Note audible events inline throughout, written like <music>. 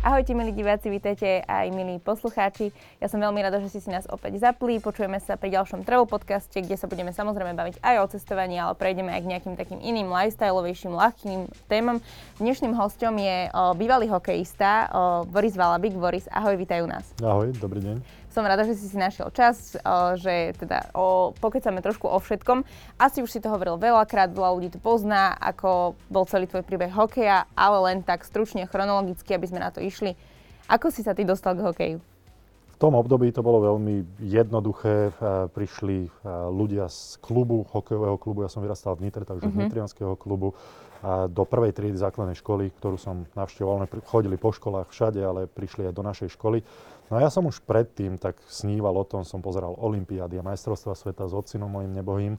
Ahojte milí diváci, vítajte aj milí poslucháči. Ja som veľmi rada, že ste si nás opäť zapli. Počujeme sa pri ďalšom Travel podcaste, kde sa budeme samozrejme baviť aj o cestovaní, ale prejdeme aj k nejakým takým iným lifestyleovejším, ľahkým témam. Dnešným hostom je o, bývalý hokejista o, Boris Valabik. Boris, ahoj, vítajú nás. Ahoj, dobrý deň. Som rada, že si si našiel čas, že teda o, pokecame trošku o všetkom. Asi už si to hovoril veľakrát, veľa ľudí to pozná, ako bol celý tvoj príbeh hokeja, ale len tak stručne, chronologicky, aby sme na to išli. Ako si sa ty dostal k hokeju? V tom období to bolo veľmi jednoduché. Prišli ľudia z klubu, hokejového klubu, ja som vyrastal v Nitre, takže uh-huh. z mhm. Nitrianského klubu do prvej triedy základnej školy, ktorú som navštevoval. Chodili po školách všade, ale prišli aj do našej školy. No a ja som už predtým tak sníval o tom, som pozeral Olympiády a majstrovstva sveta s ocinom mojim nebohým.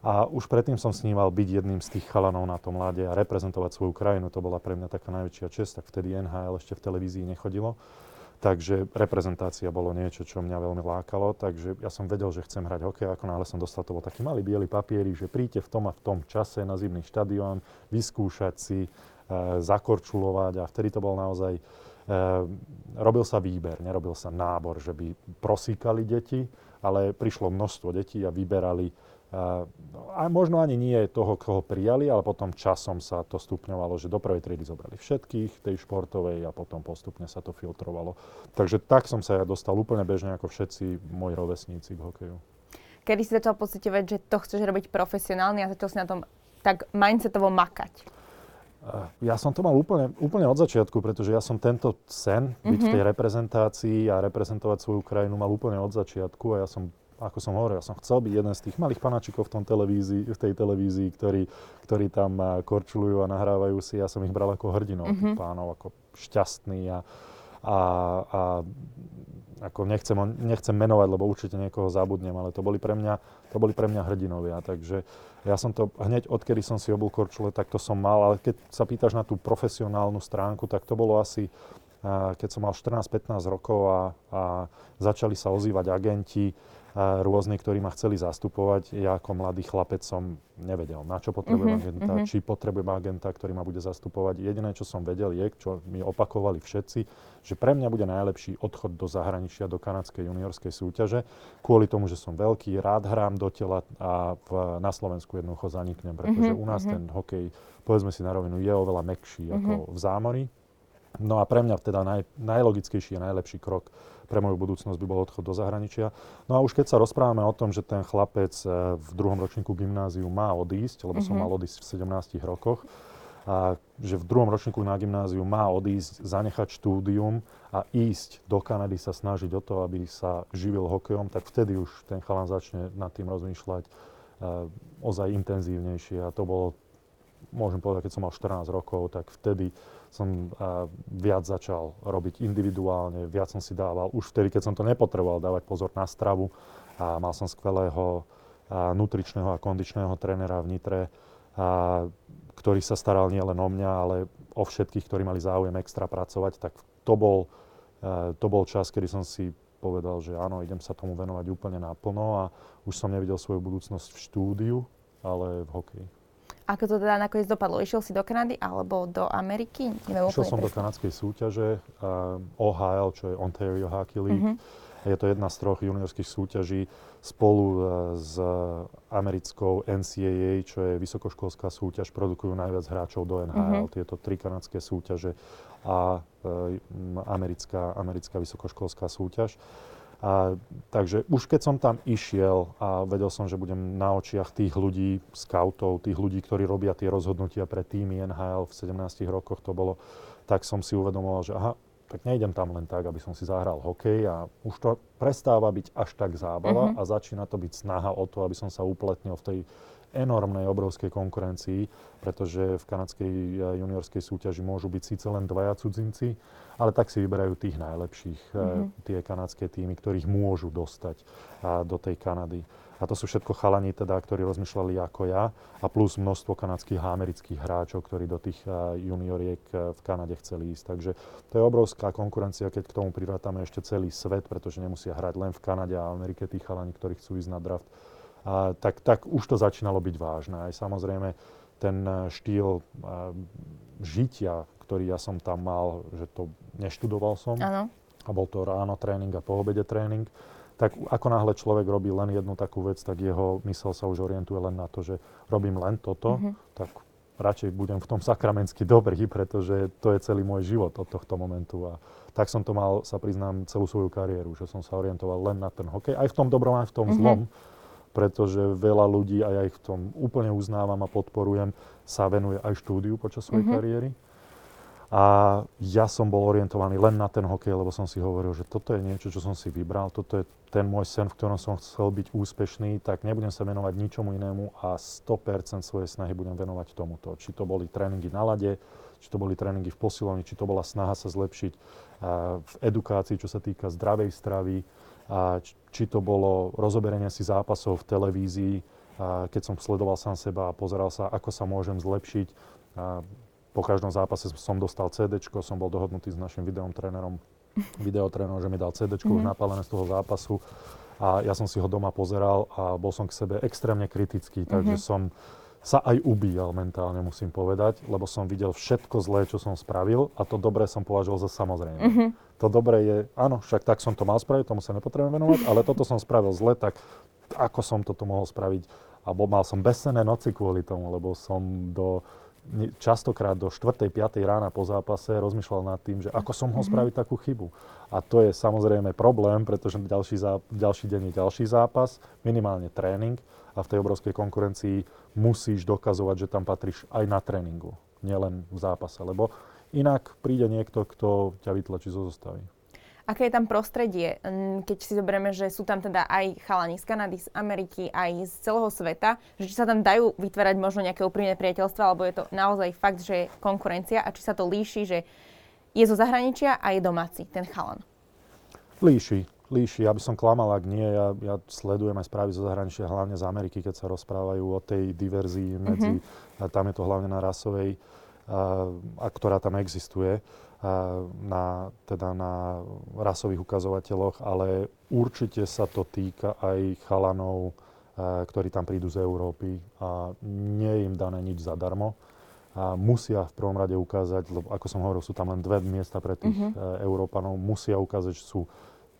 A už predtým som sníval byť jedným z tých chalanov na tom mlade a reprezentovať svoju krajinu. To bola pre mňa taká najväčšia čest, tak vtedy NHL ešte v televízii nechodilo. Takže reprezentácia bolo niečo, čo mňa veľmi lákalo. Takže ja som vedel, že chcem hrať hokej. Ako náhle som dostal, to bol taký malý biely papierik, že príďte v tom a v tom čase na zimný štadión, vyskúšať si, e, zakorčulovať a vtedy to bol naozaj... E, robil sa výber, nerobil sa nábor, že by prosíkali deti, ale prišlo množstvo detí a vyberali a možno ani nie toho, koho prijali, ale potom časom sa to stupňovalo, že do prvej triedy zobrali všetkých tej športovej a potom postupne sa to filtrovalo. Takže tak som sa ja dostal úplne bežne ako všetci moji rovesníci k hokeju. Kedy si začal pocitovať, že to chceš robiť profesionálne a začal si na tom tak mindsetovo makať? Ja som to mal úplne, úplne od začiatku, pretože ja som tento sen, byť mm-hmm. v tej mhm. reprezentácii a reprezentovať svoju krajinu mal úplne od začiatku a ja som ako som hovoril, ja som chcel byť jeden z tých malých panačikov v, tom televízii, v tej televízii, ktorí, ktorí tam korčulujú a nahrávajú si. Ja som ich bral ako hrdinov, mm-hmm. pánov, ako šťastný a, a, a ako nechcem, nechcem menovať, lebo určite niekoho zabudnem, ale to boli pre mňa, to boli pre mňa hrdinovia. Takže ja som to hneď odkedy som si obul korčule, tak to som mal, ale keď sa pýtaš na tú profesionálnu stránku, tak to bolo asi keď som mal 14-15 rokov a, a začali sa ozývať agenti, rôzni, ktorí ma chceli zastupovať. Ja ako mladý chlapec som nevedel, na čo potrebujem uh-huh, agenta, uh-huh. či potrebujem agenta, ktorý ma bude zastupovať. Jediné, čo som vedel, je, čo mi opakovali všetci, že pre mňa bude najlepší odchod do zahraničia, do kanadskej juniorskej súťaže, kvôli tomu, že som veľký, rád hrám do tela a v, na Slovensku jednoducho zaniknem, pretože uh-huh, u nás uh-huh. ten hokej, povedzme si na rovinu, je oveľa mekší uh-huh. ako v zámori. No a pre mňa teda naj, najlogickejší a najlepší krok pre moju budúcnosť by bol odchod do zahraničia. No a už keď sa rozprávame o tom, že ten chlapec eh, v druhom ročníku gymnáziu má odísť, lebo mm-hmm. som mhm. mal odísť v 17 rokoch, a že v druhom ročníku na gymnáziu má odísť, zanechať štúdium a ísť do Kanady sa snažiť o to, aby sa živil hokejom, tak vtedy už ten chalan začne nad tým rozmýšľať uh, ozaj intenzívnejšie. A to bolo, môžem povedať, keď som mal 14 rokov, tak vtedy som viac začal robiť individuálne, viac som si dával, už vtedy, keď som to nepotreboval dávať pozor na stravu a mal som skvelého nutričného a kondičného trénera v Nitre, a, ktorý sa staral nielen o mňa, ale o všetkých, ktorí mali záujem extra pracovať, tak to bol, to bol čas, kedy som si povedal, že áno, idem sa tomu venovať úplne naplno a už som nevidel svoju budúcnosť v štúdiu, ale v hokeji. Ako to teda nakoniec dopadlo? Išiel si do Kanady alebo do Ameriky? Neviem Išiel som presne. do kanadskej súťaže uh, OHL, čo je Ontario Hockey League. Mm-hmm. Je to jedna z troch juniorských súťaží spolu uh, s americkou NCAA, čo je vysokoškolská súťaž, produkujú najviac hráčov do NHL. Mm-hmm. Tieto tri kanadské súťaže a uh, americká, americká vysokoškolská súťaž. A, takže už keď som tam išiel a vedel som, že budem na očiach tých ľudí, scoutov, tých ľudí, ktorí robia tie rozhodnutia pre týmy NHL v 17 rokoch to bolo, tak som si uvedomoval, že aha, tak nejdem tam len tak, aby som si zahral hokej a už to prestáva byť až tak zábava mm-hmm. a začína to byť snaha o to, aby som sa upletnil v tej enormnej, obrovskej konkurencii, pretože v kanadskej juniorskej súťaži môžu byť síce len dvaja cudzinci, ale tak si vyberajú tých najlepších, mm-hmm. tie kanadské týmy, ktorých môžu dostať do tej Kanady. A to sú všetko chalani, teda, ktorí rozmýšľali ako ja a plus množstvo kanadských a amerických hráčov, ktorí do tých junioriek e, v Kanade chceli ísť. Takže to je obrovská konkurencia, keď k tomu prirátame ešte celý svet, pretože nemusia hrať len v Kanade a Amerike tí chalani, ktorí chcú ísť na draft. A, tak, tak už to začínalo byť vážne. Aj samozrejme ten e, štýl a, e, žitia, ktorý ja som tam mal, že to neštudoval som. Áno. A bol to ráno tréning a po obede tréning. Tak ako náhle človek robí len jednu takú vec, tak jeho mysel sa už orientuje len na to, že robím len toto, mm-hmm. tak radšej budem v tom sakramensky dobrý, pretože to je celý môj život od tohto momentu. A tak som to mal, sa priznám, celú svoju kariéru, že som sa orientoval len na ten hokej, aj v tom dobrom, aj v tom mm-hmm. zlom pretože veľa ľudí, a ja ich v tom úplne uznávam a podporujem, sa venuje aj štúdiu počas svojej mm-hmm. kariéry. A ja som bol orientovaný len na ten hokej, lebo som si hovoril, že toto je niečo, čo som si vybral, toto je ten môj sen, v ktorom som chcel byť úspešný, tak nebudem sa venovať ničomu inému a 100% svojej snahy budem venovať tomuto. Či to boli tréningy na lade, či to boli tréningy v posilovni, či to bola snaha sa zlepšiť v edukácii, čo sa týka zdravej stravy, a či to bolo rozoberenie si zápasov v televízii, keď som sledoval sám seba a pozeral sa, ako sa môžem zlepšiť. Po každom zápase som dostal CD, som bol dohodnutý s našim videom trénerom, <laughs> videotrénerom, že mi dal CD mm-hmm. už napálené z toho zápasu. A ja som si ho doma pozeral a bol som k sebe extrémne kritický, takže mm-hmm. som sa aj ubíjal mentálne, musím povedať, lebo som videl všetko zlé, čo som spravil a to dobré som považoval za samozrejme. Mm-hmm. To dobré je, áno, však tak som to mal spraviť, tomu sa nepotrebujem venovať, ale toto som spravil zle, tak ako som toto mohol spraviť? A bol, mal som besené noci kvôli tomu, lebo som do, častokrát do 4. 5. rána po zápase rozmýšľal nad tým, že ako som mohol mhm. spraviť takú chybu. A to je samozrejme problém, pretože ďalší, zá, ďalší deň je ďalší zápas, minimálne tréning a v tej obrovskej konkurencii musíš dokazovať, že tam patríš aj na tréningu, nielen v zápase, lebo inak príde niekto, kto ťa vytlačí zo zostavy. Aké je tam prostredie, keď si zoberieme, že sú tam teda aj chalani z Kanady, z Ameriky, aj z celého sveta, že či sa tam dajú vytvárať možno nejaké úprimné priateľstva, alebo je to naozaj fakt, že je konkurencia a či sa to líši, že je zo zahraničia a je domáci ten chalan? Líši líši. Ja by som klamal, ak nie. Ja, ja sledujem aj správy zo zahraničia, hlavne z Ameriky, keď sa rozprávajú o tej diverzii medzi, mm-hmm. tam je to hlavne na rasovej, a, a ktorá tam existuje, a, na, teda na rasových ukazovateľoch, ale určite sa to týka aj chalanov, a, ktorí tam prídu z Európy a nie je im dané nič zadarmo. A musia v prvom rade ukázať, lebo ako som hovoril, sú tam len dve miesta pre tých mm-hmm. Európanov, musia ukázať, že sú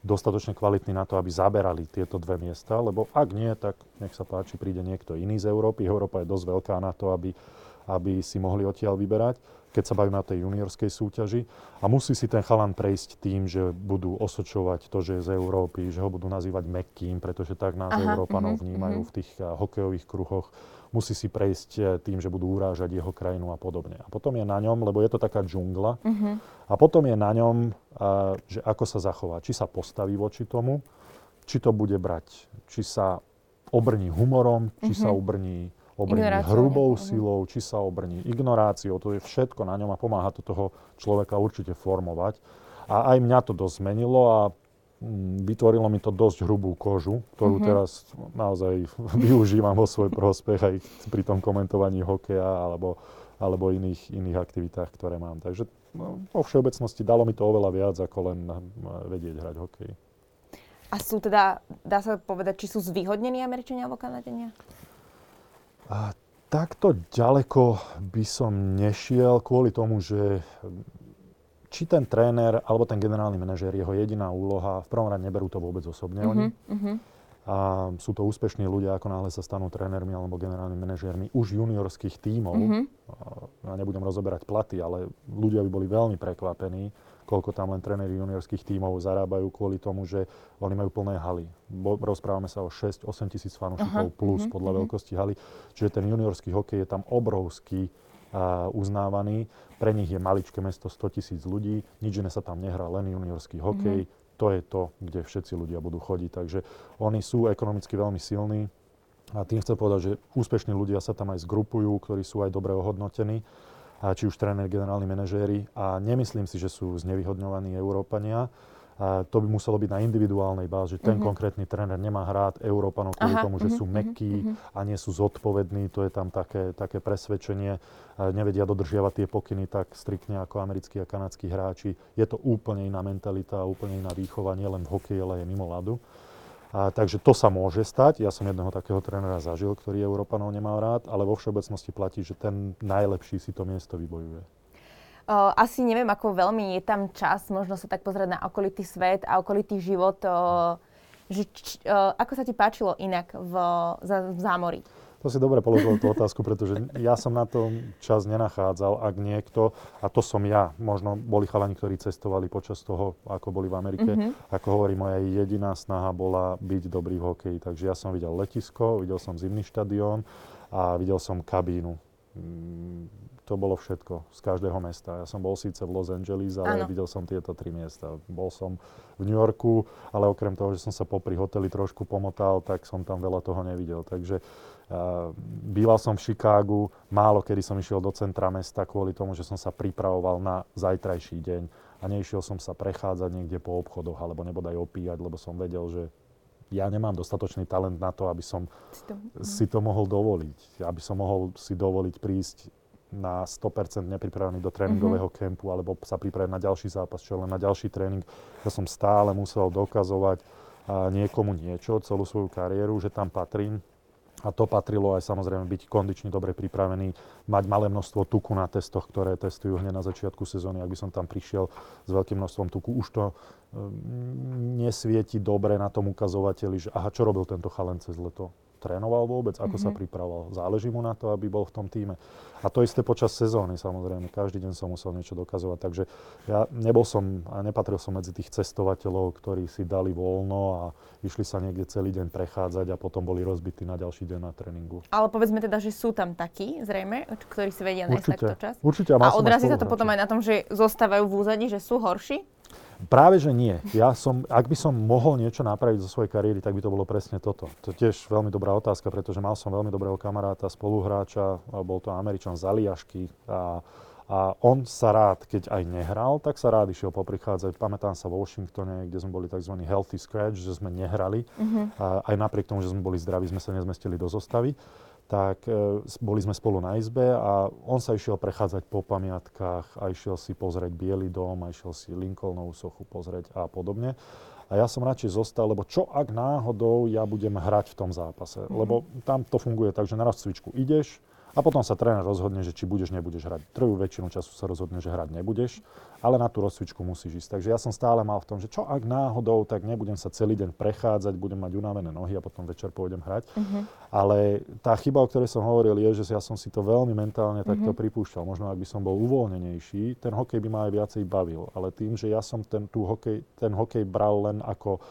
dostatočne kvalitní na to, aby zaberali tieto dve miesta, lebo ak nie, tak nech sa páči, príde niekto iný z Európy. Európa je dosť veľká na to, aby, aby si mohli odtiaľ vyberať, keď sa bavíme na tej juniorskej súťaži. A musí si ten chalan prejsť tým, že budú osočovať to, že je z Európy, že ho budú nazývať Mekkým, pretože tak nás Aha, Európanov uh-huh, vnímajú uh-huh. v tých uh, hokejových kruhoch musí si prejsť eh, tým, že budú urážať jeho krajinu a podobne. A potom je na ňom, lebo je to taká džungla, uh-huh. a potom je na ňom, a, eh, že ako sa zachová. Či sa postaví voči tomu, či to bude brať, či sa obrní humorom, či uh-huh. sa obrní, obrní hrubou uh-huh. silou, či sa obrní ignoráciou. To je všetko na ňom a pomáha to toho človeka určite formovať. A aj mňa to dosť zmenilo a vytvorilo mi to dosť hrubú kožu, ktorú mm-hmm. teraz naozaj <laughs> využívam vo svoj prospech aj pri tom komentovaní hokeja alebo, alebo iných, iných aktivitách, ktoré mám. Takže no, vo všeobecnosti dalo mi to oveľa viac, ako len eh, vedieť hrať hokej. A sú teda, dá sa povedať, či sú zvýhodnení Američania alebo Kanadenia? A takto ďaleko by som nešiel kvôli tomu, že či ten tréner alebo ten generálny manažér, jeho jediná úloha, v prvom rade neberú to vôbec osobne uh-huh, oni. Uh-huh. A sú to úspešní ľudia, ako náhle sa stanú trénermi alebo generálnymi manažérmi už juniorských tímov. Uh-huh. Ja nebudem rozoberať platy, ale ľudia by boli veľmi prekvapení, koľko tam len tréneri juniorských tímov zarábajú kvôli tomu, že oni majú plné haly. Bo, rozprávame sa o 6-8 tisíc fanúšikov plus uh-huh, podľa uh-huh. veľkosti haly. Čiže ten juniorský hokej je tam obrovský uznávaný. Pre nich je maličké mesto 100 tisíc ľudí, nič iné sa tam nehrá, len juniorský hokej. Mm. To je to, kde všetci ľudia budú chodiť. Takže oni sú ekonomicky veľmi silní. A tým chcem povedať, že úspešní ľudia sa tam aj zgrupujú, ktorí sú aj dobre ohodnotení, a či už tréneri, generálni manažéri. A nemyslím si, že sú znevýhodňovaní Európania to by muselo byť na individuálnej báze, že ten uh-huh. konkrétny tréner nemá hrát Európanov kvôli Aha, tomu, že uh-huh, sú mekí uh-huh. a nie sú zodpovední, to je tam také, také presvedčenie, nevedia dodržiavať tie pokyny tak striktne ako americkí a kanadskí hráči. Je to úplne iná mentalita, úplne iná výchova, nie len v hokeji, ale aj mimo ľadu. A, takže to sa môže stať. Ja som jedného takého trénera zažil, ktorý Európanov nemal rád, ale vo všeobecnosti platí, že ten najlepší si to miesto vybojuje. Uh, asi neviem, ako veľmi je tam čas, možno sa tak pozrieť na okolitý svet a okolitý život. Uh, že, č, uh, ako sa ti páčilo inak v, za, v zámori? To si dobre položil tú otázku, pretože ja som na to čas nenachádzal. Ak niekto, a to som ja, možno boli chalani, ktorí cestovali počas toho, ako boli v Amerike, mm-hmm. ako hovorí, moja jediná snaha bola byť dobrý v hokeji. Takže ja som videl letisko, videl som zimný štadión a videl som kabínu. To bolo všetko z každého mesta. Ja som bol síce v Los Angeles, ale ano. videl som tieto tri miesta. Bol som v New Yorku, ale okrem toho, že som sa popri hoteli trošku pomotal, tak som tam veľa toho nevidel. Takže Býval som v Chicagu, málo kedy som išiel do centra mesta kvôli tomu, že som sa pripravoval na zajtrajší deň a neišiel som sa prechádzať niekde po obchodoch alebo nebodaj opíjať, lebo som vedel, že ja nemám dostatočný talent na to, aby som si to, si to mohol dovoliť. Aby som mohol si dovoliť prísť na 100% nepripravený do tréningového mm-hmm. kempu alebo sa pripraviť na ďalší zápas, čo len na ďalší tréning. Ja som stále musel dokazovať niekomu niečo, celú svoju kariéru, že tam patrím a to patrilo aj samozrejme byť kondične dobre pripravený, mať malé množstvo tuku na testoch, ktoré testujú hneď na začiatku sezóny. Ak by som tam prišiel s veľkým množstvom tuku, už to um, nesvieti dobre na tom ukazovateli, že aha, čo robil tento chalen cez leto trénoval vôbec, ako mm-hmm. sa mhm. pripravoval. Záleží mu na to, aby bol v tom týme. A to isté počas sezóny samozrejme. Každý deň som musel niečo dokazovať. Takže ja nebol som a nepatril som medzi tých cestovateľov, ktorí si dali voľno a išli sa niekde celý deň prechádzať a potom boli rozbití na ďalší deň na tréningu. Ale povedzme teda, že sú tam takí, zrejme, ktorí si vedia nájsť takto čas. Určite. A, a odrazí sa to potom aj na tom, že zostávajú v úzadí, že sú horší? Práve, že nie. Ja som, ak by som mohol niečo napraviť zo svojej kariéry, tak by to bolo presne toto. To je tiež veľmi dobrá otázka, pretože mal som veľmi dobrého kamaráta, spoluhráča, bol to Američan z Aliašky a, a on sa rád, keď aj nehral, tak sa rád išiel poprichádzať. Pamätám sa vo Washingtone, kde sme boli tzv. healthy scratch, že sme nehrali. Uh-huh. A aj napriek tomu, že sme boli zdraví, sme sa nezmestili do zostavy tak e, boli sme spolu na izbe a on sa išiel prechádzať po pamiatkách a išiel si pozrieť Bielý dom, a išiel si Lincolnovú sochu pozrieť a podobne. A ja som radšej zostal, lebo čo ak náhodou ja budem hrať v tom zápase? Mm-hmm. Lebo tam to funguje tak, že na cvičku ideš, a potom sa tréner rozhodne, že či budeš, nebudeš hrať. Trvú väčšinu času sa rozhodne, že hrať nebudeš, ale na tú rozcvičku musíš ísť. Takže ja som stále mal v tom, že čo ak náhodou, tak nebudem sa celý deň prechádzať, budem mať unavené nohy a potom večer pôjdem hrať. Uh-huh. Ale tá chyba, o ktorej som hovoril, je, že ja som si to veľmi mentálne uh-huh. takto pripúšťal. Možno ak by som bol uvoľnenejší, ten hokej by ma aj viacej bavil. Ale tým, že ja som ten, tú hokej, ten hokej bral len ako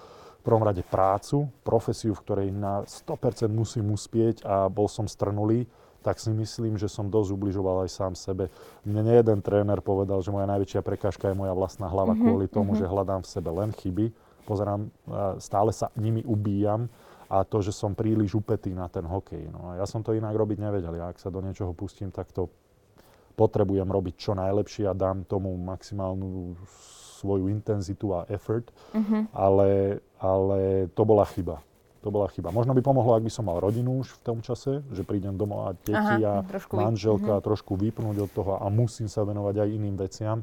prvom rade prácu, profesiu, v ktorej na 100% musím uspieť a bol som strnulý, tak si myslím, že som dosť ubližoval aj sám sebe. Mne nejeden tréner povedal, že moja najväčšia prekážka je moja vlastná hlava mm-hmm, kvôli tomu, mm-hmm. že hľadám v sebe len chyby, pozerám, stále sa nimi ubíjam a to, že som príliš upetý na ten hokej. No a ja som to inak robiť nevedel. Ja ak sa do niečoho pustím, tak to potrebujem robiť čo najlepšie a dám tomu maximálnu svoju intenzitu a effort, mm-hmm. ale, ale to bola chyba. To bola chyba. Možno by pomohlo, ak by som mal rodinu už v tom čase, že prídem domov a deti Aha, a manželka uh-huh. trošku vypnúť od toho a musím sa venovať aj iným veciam.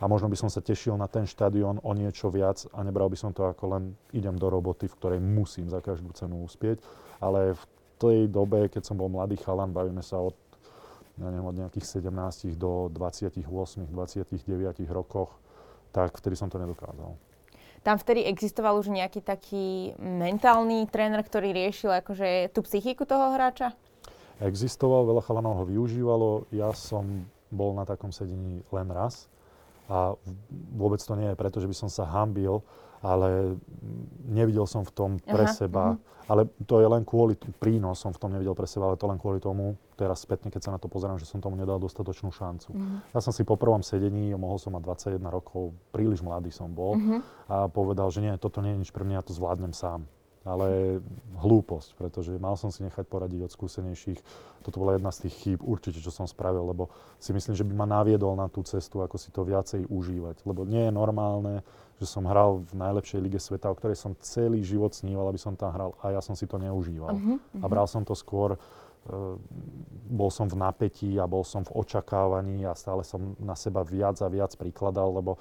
A možno by som sa tešil na ten štadión o niečo viac a nebral by som to ako len idem do roboty, v ktorej musím za každú cenu uspieť. Ale v tej dobe, keď som bol mladý chalan, bavíme sa od, ja neviem, od nejakých 17 do 28, 29 rokoch, tak vtedy som to nedokázal. Tam vtedy existoval už nejaký taký mentálny tréner, ktorý riešil akože tú psychiku toho hráča? Existoval, veľa chalanov ho využívalo. Ja som bol na takom sedení len raz. A vôbec to nie je preto, že by som sa hambil, ale nevidel som v tom pre Aha, seba, uh-huh. ale to je len kvôli t- prínosom v tom nevidel pre seba, ale to len kvôli tomu, teraz spätne, keď sa na to pozerám, že som tomu nedal dostatočnú šancu. Uh-huh. Ja som si po prvom sedení, mohol som mať 21 rokov, príliš mladý som bol uh-huh. a povedal, že nie, toto nie je nič pre mňa, ja to zvládnem sám ale hlúposť, pretože mal som si nechať poradiť od skúsenejších. Toto bola jedna z tých chýb určite, čo som spravil, lebo si myslím, že by ma naviedol na tú cestu, ako si to viacej užívať. Lebo nie je normálne, že som hral v najlepšej lige sveta, o ktorej som celý život sníval, aby som tam hral a ja som si to neužíval. Uh-huh, uh-huh. A bral som to skôr, uh, bol som v napätí a bol som v očakávaní a stále som na seba viac a viac prikladal, lebo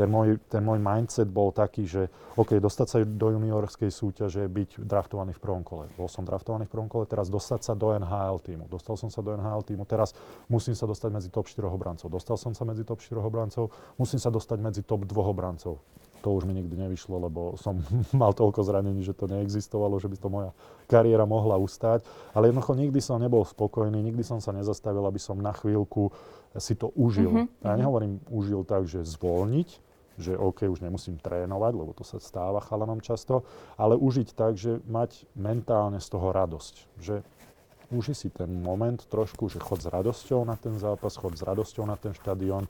ten môj, ten môj mindset bol taký, že OK, dostať sa do juniorskej súťaže, byť draftovaný v prvom kole. Bol som draftovaný v prvom kole, teraz dostať sa do NHL týmu. Dostal som sa do NHL týmu, teraz musím sa dostať medzi top 4 obrancov. Dostal som sa medzi top 4 obrancov, musím sa dostať medzi top 2 obrancov. To už mi nikdy nevyšlo, lebo som <laughs> mal toľko zranení, že to neexistovalo, že by to moja kariéra mohla ustať. Ale jednoducho nikdy som nebol spokojný, nikdy som sa nezastavil, aby som na chvíľku si to užil. Mm-hmm. Ja nehovorím užil tak, že zvolniť, že OK, už nemusím trénovať, lebo to sa stáva chalanom často, ale užiť tak, že mať mentálne z toho radosť. Že uži si ten moment trošku, že chod s radosťou na ten zápas, chod s radosťou na ten štadión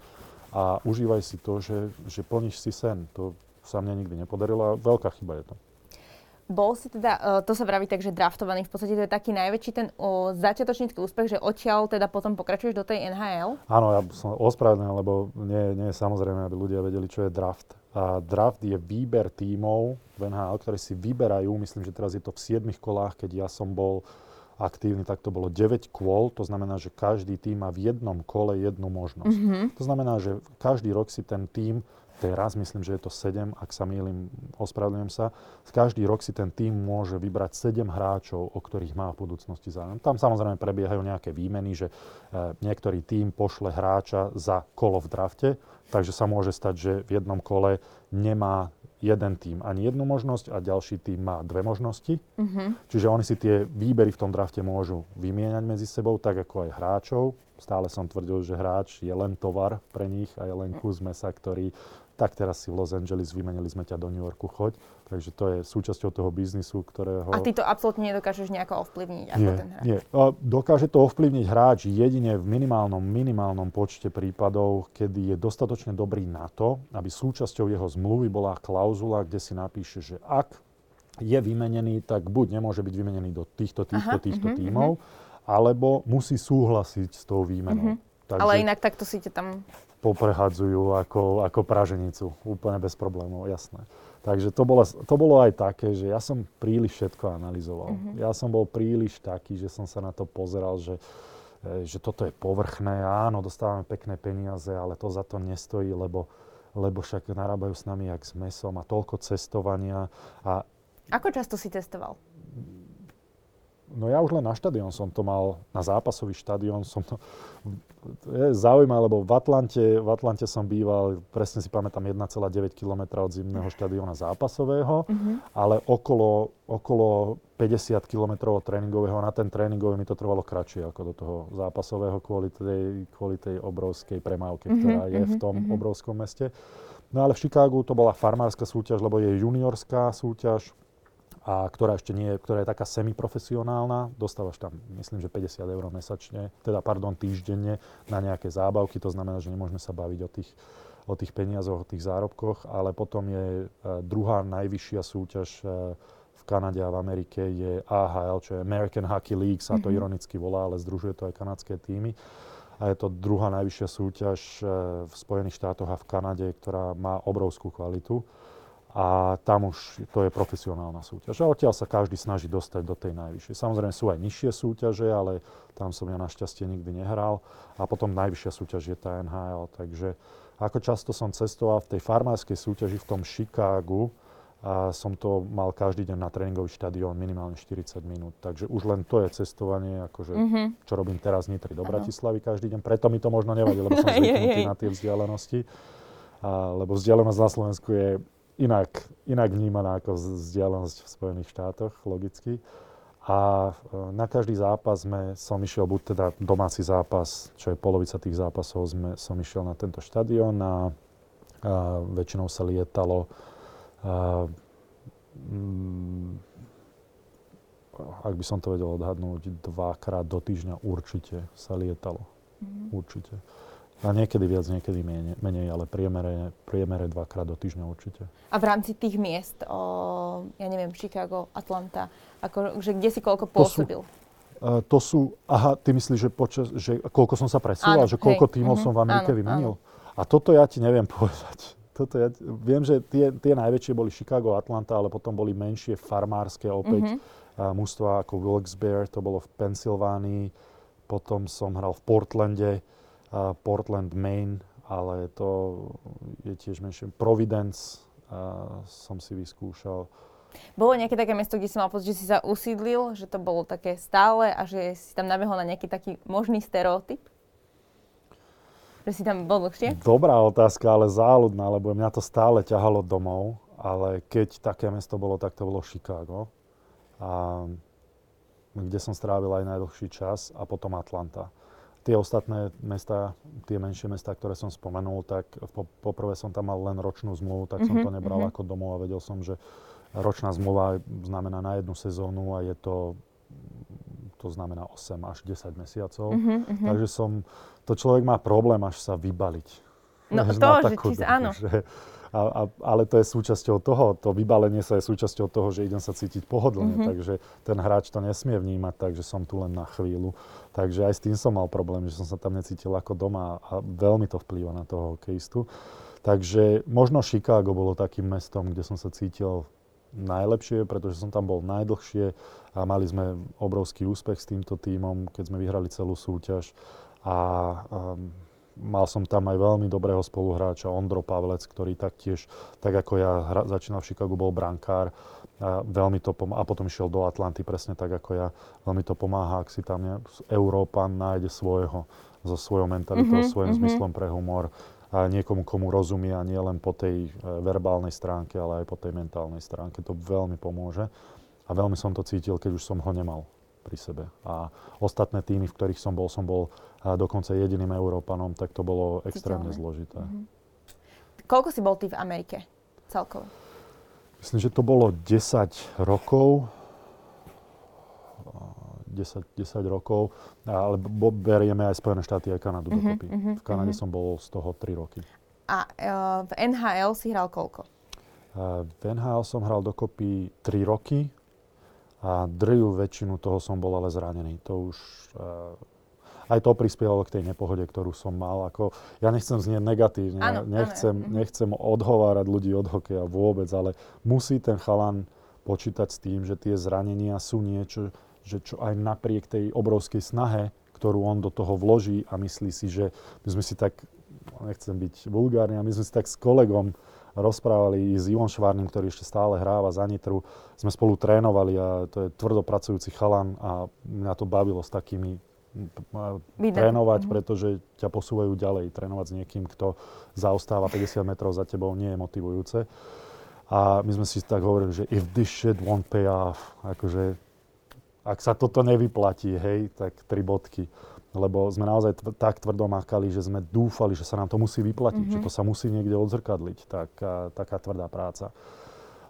a užívaj si to, že, že plníš si sen. To sa mne nikdy nepodarilo a veľká chyba je to. Bol si teda, uh, to sa vraví tak, že draftovaný, v podstate to je taký najväčší ten uh, začiatočnícky úspech, že odtiaľ teda potom pokračuješ do tej NHL? Áno, ja som ospravedlný, lebo nie, nie je samozrejme, aby ľudia vedeli, čo je draft. A draft je výber tímov v NHL, ktoré si vyberajú, myslím, že teraz je to v 7 kolách, keď ja som bol aktívny, tak to bolo 9 kôl, to znamená, že každý tým má v jednom kole jednu možnosť. Mm-hmm. To znamená, že každý rok si ten tým, teraz myslím, že je to 7, ak sa mýlim, ospravedlňujem sa, každý rok si ten tým môže vybrať 7 hráčov, o ktorých má v budúcnosti záujem. Tam samozrejme prebiehajú nejaké výmeny, že e, niektorý tým pošle hráča za kolo v drafte, takže sa môže stať, že v jednom kole nemá jeden tým ani jednu možnosť a ďalší tým má dve možnosti. Uh-huh. Čiže oni si tie výbery v tom drafte môžu vymieňať medzi sebou, tak ako aj hráčov. Stále som tvrdil, že hráč je len tovar pre nich a je len kus mesa, ktorý tak teraz si v Los Angeles vymenili sme ťa do New Yorku, choď. Takže to je súčasťou toho biznisu, ktorého... A ty to absolútne nedokážeš nejako ovplyvniť ako nie, ten hráč? Nie, dokáže to ovplyvniť hráč jedine v minimálnom, minimálnom počte prípadov, kedy je dostatočne dobrý na to, aby súčasťou jeho zmluvy bola klauzula, kde si napíše, že ak je vymenený, tak buď nemôže byť vymenený do týchto, týchto, Aha, týchto uh-huh, tímov, uh-huh. alebo musí súhlasiť s tou výmenou. Uh-huh. Takže, Ale inak takto si te tam poprehadzujú ako, ako praženicu. Úplne bez problémov, jasné. Takže to bolo, to bolo aj také, že ja som príliš všetko analyzoval. Mm-hmm. Ja som bol príliš taký, že som sa na to pozeral, že, e, že toto je povrchné. Áno, dostávame pekné peniaze, ale to za to nestojí, lebo, lebo však narábajú s nami jak s mesom a toľko cestovania. A Ako často si cestoval? No ja už len na štadión som to mal, na zápasový štadión som to... Je zaujímavé, lebo v Atlante, v Atlante som býval, presne si pamätám, 1,9 km od zimného štadióna zápasového, uh-huh. ale okolo, okolo 50 km od tréningového, na ten tréningový mi to trvalo kratšie ako do toho zápasového kvôli tej, kvôli tej obrovskej premávke, uh-huh, ktorá je v tom uh-huh. obrovskom meste. No ale v Chicagu to bola farmárska súťaž, lebo je juniorská súťaž, a ktorá ešte nie ktorá je taká semiprofesionálna. Dostávaš tam, myslím, že 50 eur mesačne, teda pardon, týždenne na nejaké zábavky. To znamená, že nemôžeme sa baviť o tých, o tých peniazoch, o tých zárobkoch, ale potom je e, druhá najvyššia súťaž e, v Kanade a v Amerike je AHL, čo je American Hockey League, sa to mm-hmm. ironicky volá, ale združuje to aj kanadské týmy. A je to druhá najvyššia súťaž e, v Spojených štátoch a v Kanade, ktorá má obrovskú kvalitu a tam už to je profesionálna súťaž. A odtiaľ sa každý snaží dostať do tej najvyššej. Samozrejme sú aj nižšie súťaže, ale tam som ja našťastie nikdy nehral. A potom najvyššia súťaž je tá NHL. Takže ako často som cestoval v tej farmárskej súťaži v tom Chicagu, a som to mal každý deň na tréningový štadión minimálne 40 minút. Takže už len to je cestovanie, akože, mm-hmm. čo robím teraz Nitry do Bratislavy každý deň. Preto mi to možno nevadí, lebo som <laughs> zvyknutý na tie vzdialenosti. A, lebo vzdialenosť na Slovensku je inak, inak vnímaná ako vzdialenosť v Spojených štátoch, logicky. A e, na každý zápas sme, som išiel buď teda domáci zápas, čo je polovica tých zápasov, sme, som išiel na tento štadión a, a väčšinou sa lietalo a, mm, ak by som to vedel odhadnúť, dvakrát do týždňa určite sa lietalo. Mm-hmm. Určite. A niekedy viac, niekedy menej, menej ale priemere, priemere dvakrát do týždňa určite. A v rámci tých miest, o, ja neviem, Chicago, Atlanta, ako, že kde si koľko pôsobil? To sú, uh, to sú, aha, ty myslíš, že, počas, že koľko som sa presúval, že koľko hej, tímov uh-huh, som v Amerike áno, vymenil? Áno. A toto ja ti neviem <laughs> povedať. Toto ja, viem, že tie, tie najväčšie boli Chicago, Atlanta, ale potom boli menšie farmárske opäť uh-huh. uh, ako Wilkes-Barre, to bolo v Pensylvánii, potom som hral v Portlande, Portland, Maine ale to je tiež menšie. Providence uh, som si vyskúšal. Bolo nejaké také miesto, kde si mal pocit, že si sa usídlil, že to bolo také stále a že si tam nabehol na nejaký taký možný stereotyp? Že si tam bol dlhšie? Dobrá otázka, ale záľudná, lebo mňa to stále ťahalo domov, ale keď také mesto bolo, tak to bolo Chicago. A kde som strávil aj najdlhší čas a potom Atlanta. Tie ostatné mesta, tie menšie mesta, ktoré som spomenul, tak po, poprvé som tam mal len ročnú zmluvu, tak mm-hmm, som to nebral mm-hmm. ako domov a vedel som, že ročná zmluva znamená na jednu sezónu a je to to znamená 8 až 10 mesiacov. Mm-hmm, Takže som, to človek má problém až sa vybaliť. No to, že či, áno. Že, a, a, ale to je súčasťou toho, to vybalenie sa je súčasťou toho, že idem sa cítiť pohodlne, mm-hmm. takže ten hráč to nesmie vnímať, takže som tu len na chvíľu. Takže aj s tým som mal problém, že som sa tam necítil ako doma a veľmi to vplýva na toho hokejistu. Takže možno Chicago bolo takým mestom, kde som sa cítil najlepšie, pretože som tam bol najdlhšie a mali sme obrovský úspech s týmto tímom, keď sme vyhrali celú súťaž a um, mal som tam aj veľmi dobrého spoluhráča, Ondro Pavlec, ktorý taktiež, tak ako ja hra, začínal v Chicagu, bol brankár. A veľmi to pom- a potom išiel do Atlanty presne tak ako ja. Veľmi to pomáha, ak si tam je, Európan nájde svojho, so svojou mentalitou, mm-hmm, svojím mm-hmm. zmyslom pre humor a niekomu, komu rozumie a nie len po tej e, verbálnej stránke, ale aj po tej mentálnej stránke. To veľmi pomôže. A veľmi som to cítil, keď už som ho nemal pri sebe. A ostatné týmy, v ktorých som bol, som bol dokonca jediným Európanom, tak to bolo extrémne zložité. Mm-hmm. Koľko si bol ty v Amerike celkovo? Myslím, že to bolo 10 rokov. 10, 10 rokov, ale berieme aj Spojené štáty, aj Kanadu mm-hmm, dokopy. Mm-hmm, v Kanade mm-hmm. som bol z toho 3 roky. A uh, v NHL si hral koľko? Uh, v NHL som hral dokopy 3 roky a drvú väčšinu toho som bol ale zranený. To už uh, aj to prispievalo k tej nepohode, ktorú som mal. Ako, ja nechcem znieť negatívne, ano, nechcem, ano. Mhm. nechcem odhovárať ľudí od hokeja vôbec, ale musí ten chalan počítať s tým, že tie zranenia sú niečo, že čo aj napriek tej obrovskej snahe, ktorú on do toho vloží a myslí si, že my sme si tak, nechcem byť vulgárny, a my sme si tak s kolegom rozprávali s Ivom Švárnym, ktorý ešte stále hráva za Nitru. Sme spolu trénovali a to je tvrdopracujúci chalan a mňa to bavilo s takými trénovať, mm-hmm. pretože ťa posúvajú ďalej. Trénovať s niekým, kto zaostáva 50 metrov za tebou, nie je motivujúce. A my sme si tak hovorili, že if this shit won't pay off, akože ak sa toto nevyplatí, hej, tak tri bodky lebo sme naozaj tv- tak tvrdo makali, že sme dúfali, že sa nám to musí vyplatiť, mm-hmm. že to sa musí niekde odzrkadliť, tak, a, taká tvrdá práca.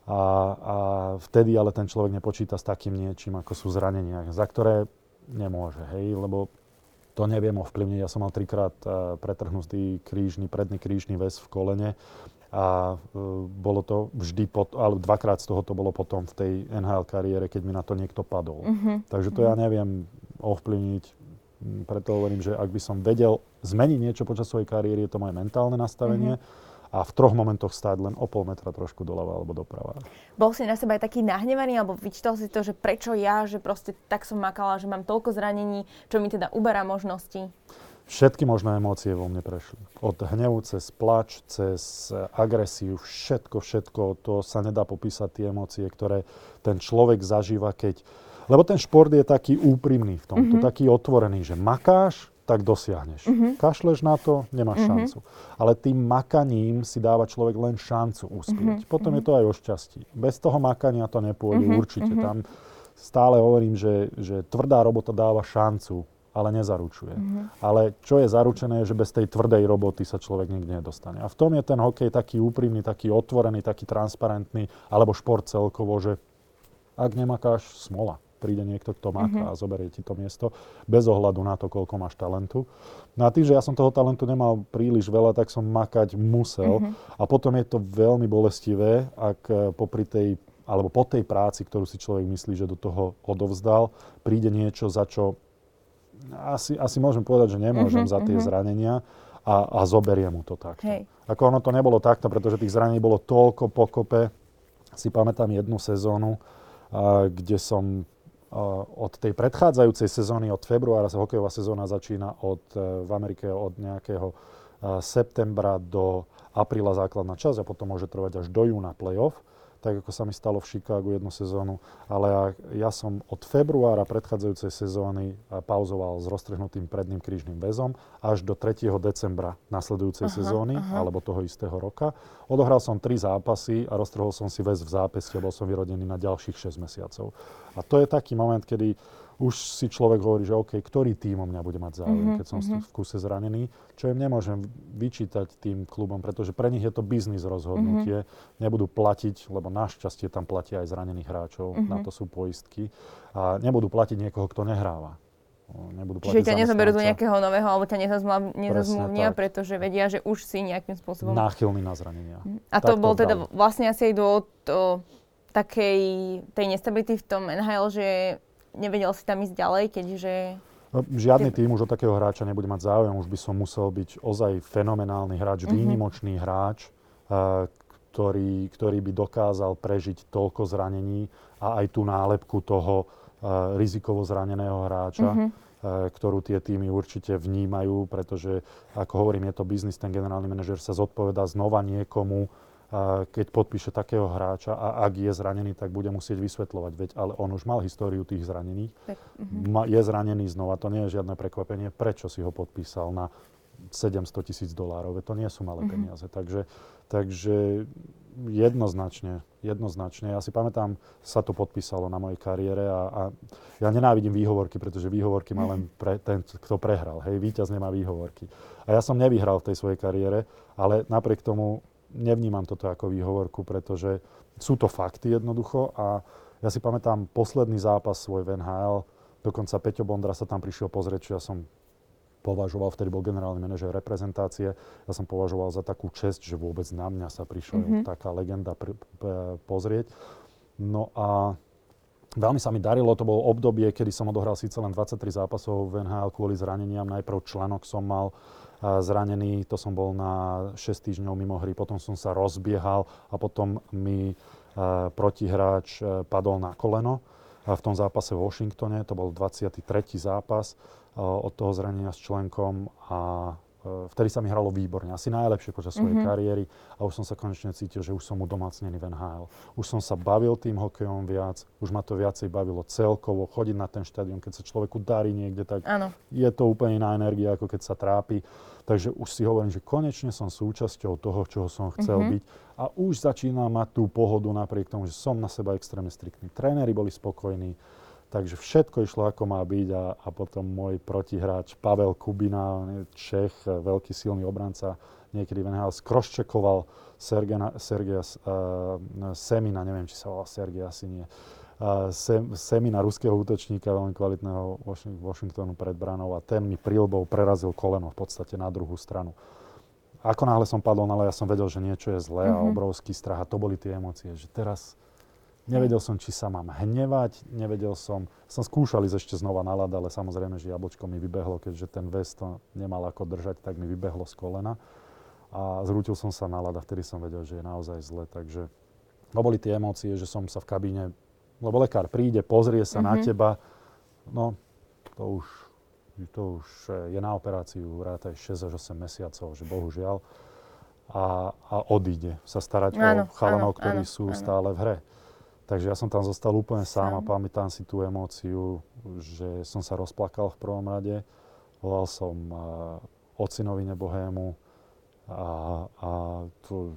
A, a vtedy ale ten človek nepočíta s takým niečím, ako sú zranenia, za ktoré nemôže, hej, lebo to neviem ovplyvniť. Ja som mal trikrát uh, pretrhnutý krížny, predný krížny väz v kolene a uh, bolo to vždy, pot, ale dvakrát z toho to bolo potom v tej NHL kariére, keď mi na to niekto padol. Mm-hmm. Takže to mm-hmm. ja neviem ovplyvniť preto hovorím, že ak by som vedel zmeniť niečo počas svojej kariéry, je to moje mentálne nastavenie. Mm-hmm a v troch momentoch stáť len o pol metra trošku doľava alebo doprava. Bol si na seba aj taký nahnevaný, alebo vyčítal si to, že prečo ja, že proste tak som makala, že mám toľko zranení, čo mi teda uberá možnosti? Všetky možné emócie vo mne prešli. Od hnevu cez plač, cez agresiu, všetko, všetko, to sa nedá popísať tie emócie, ktoré ten človek zažíva, keď lebo ten šport je taký úprimný v tomto, mm-hmm. taký otvorený, že makáš, tak dosiahneš. Mm-hmm. Kašleš na to, nemáš mm-hmm. šancu. Ale tým makaním si dáva človek len šancu uspieť. Mm-hmm. Potom je to aj o šťastí. Bez toho makania to nepôjde mm-hmm. určite. Mm-hmm. Tam stále hovorím, že, že tvrdá robota dáva šancu, ale nezaručuje. Mm-hmm. Ale čo je zaručené, je, že bez tej tvrdej roboty sa človek nikdy nedostane. A v tom je ten hokej taký úprimný, taký otvorený, taký transparentný, alebo šport celkovo, že ak nemakáš, smola príde niekto, kto má mm-hmm. a zoberie ti to miesto, bez ohľadu na to, koľko máš talentu. No a tým, že ja som toho talentu nemal príliš veľa, tak som makať musel. Mm-hmm. A potom je to veľmi bolestivé, ak eh, popri tej, alebo po tej práci, ktorú si človek myslí, že do toho odovzdal, príde niečo, za čo asi, asi môžem povedať, že nemôžem mm-hmm, za tie mm-hmm. zranenia a, a zoberie mu to takto. Hej. Ako ono to nebolo takto, pretože tých zranení bolo toľko pokope. Si pamätám jednu sezónu, a, kde som od tej predchádzajúcej sezóny, od februára sa hokejová sezóna začína od, v Amerike od nejakého septembra do apríla základná časť a potom môže trvať až do júna playoff tak ako sa mi stalo v Chicagu jednu sezónu, ale ja som od februára predchádzajúcej sezóny pauzoval s roztrhnutým predným krížnym väzom až do 3. decembra nasledujúcej aha, sezóny, aha. alebo toho istého roka. Odohral som tri zápasy a roztrhol som si väz v zápeste a bol som vyrodený na ďalších 6 mesiacov. A to je taký moment, kedy už si človek hovorí, že OK, ktorý tým o mňa bude mať záujem, mm-hmm, keď som mm-hmm. v kuse zranený, čo im nemôžem vyčítať tým klubom, pretože pre nich je to biznis rozhodnutie. Mm-hmm. Nebudú platiť, lebo našťastie tam platia aj zranených hráčov, mm-hmm. na to sú poistky. A nebudú platiť niekoho, kto nehráva. Nebudú Čiže ťa nezoberú do nejakého nového, alebo ťa nezazmluvnia, pretože vedia, že už si nejakým spôsobom... Náchylný na zranenia. Mhm. A to tak bol to teda vlastne asi aj dôvod takej tej nestability v tom NHL, že nevedel si tam ísť ďalej, keďže... No, žiadny tým už od takého hráča nebude mať záujem, už by som musel byť ozaj fenomenálny hráč, uh-huh. výnimočný hráč, uh, ktorý, ktorý by dokázal prežiť toľko zranení a aj tú nálepku toho uh, rizikovo zraneného hráča, uh, ktorú tie týmy určite vnímajú, pretože, ako hovorím, je to biznis, ten generálny manažer sa zodpoveda znova niekomu, keď podpíše takého hráča a ak je zranený, tak bude musieť vysvetľovať. Veď, ale on už mal históriu tých zranených. Tak, uh-huh. Je zranený znova, to nie je žiadne prekvapenie. Prečo si ho podpísal na 700 tisíc dolárov? To nie sú malé uh-huh. peniaze. Takže, takže jednoznačne, jednoznačne. Ja si pamätám, sa to podpísalo na mojej kariére a, a ja nenávidím výhovorky, pretože výhovorky má len pre, ten, kto prehral. Hej, víťaz nemá výhovorky. A ja som nevyhral v tej svojej kariére, ale napriek tomu nevnímam toto ako výhovorku, pretože sú to fakty jednoducho a ja si pamätám posledný zápas svoj v NHL, dokonca Peťo Bondra sa tam prišiel pozrieť, čo ja som považoval, vtedy bol generálny manažer reprezentácie, ja som považoval za takú čest, že vôbec na mňa sa prišiel mm-hmm. taká legenda pr- p- pozrieť. No a veľmi sa mi darilo, to bolo obdobie, kedy som odohral síce len 23 zápasov v NHL kvôli zraneniam, najprv členok som mal, zranený, to som bol na 6 týždňov mimo hry, potom som sa rozbiehal a potom mi e, protihráč e, padol na koleno v tom zápase v Washingtone, to bol 23. zápas e, od toho zranenia s členkom a vtedy sa mi hralo výborne, asi najlepšie počas svojej mm-hmm. kariéry a už som sa konečne cítil, že už som udomacnený v NHL. Už som sa bavil tým hokejom viac, už ma to viacej bavilo celkovo, chodiť na ten štadión, keď sa človeku darí niekde, tak ano. je to úplne iná energia, ako keď sa trápi. Takže už si hovorím, že konečne som súčasťou toho, čoho som chcel mm-hmm. byť a už začínam mať tú pohodu napriek tomu, že som na seba extrémne striktný. Tréneri boli spokojní, Takže všetko išlo ako má byť a, a potom môj protihráč Pavel Kubina, Čech, veľký silný obranca, niekedy v NHL, skroščekoval Sergena, Sergeja uh, Semina, neviem, či sa volá Sergej, asi nie. Uh, Sem, Semina, ruského útočníka, veľmi kvalitného Washingtonu pred branou a ten mi prilbou prerazil koleno v podstate na druhú stranu. Ako náhle som padol, ale ja som vedel, že niečo je zlé mm-hmm. a mhm. obrovský strach a to boli tie emócie, že teraz Nevedel som, či sa mám hnevať, nevedel som, som skúšal ísť ešte znova na ľad, ale samozrejme, že jablčko mi vybehlo, keďže ten vest to nemal ako držať, tak mi vybehlo z kolena. A zrútil som sa na ľad a vtedy som vedel, že je naozaj zle. Takže to boli tie emócie, že som sa v kabíne, lebo lekár príde, pozrie sa mm-hmm. na mhm. teba, no to už, to už je na operáciu, rátaj 6 až 8 mesiacov, že bohužiaľ. A, a odíde sa starať áno, o chalanov, ktorí áno, sú áno. stále v hre. Takže ja som tam zostal úplne sám, sám a pamätám si tú emóciu, že som sa rozplakal v prvom rade. Volal som uh, ocinovi nebohému a, a to,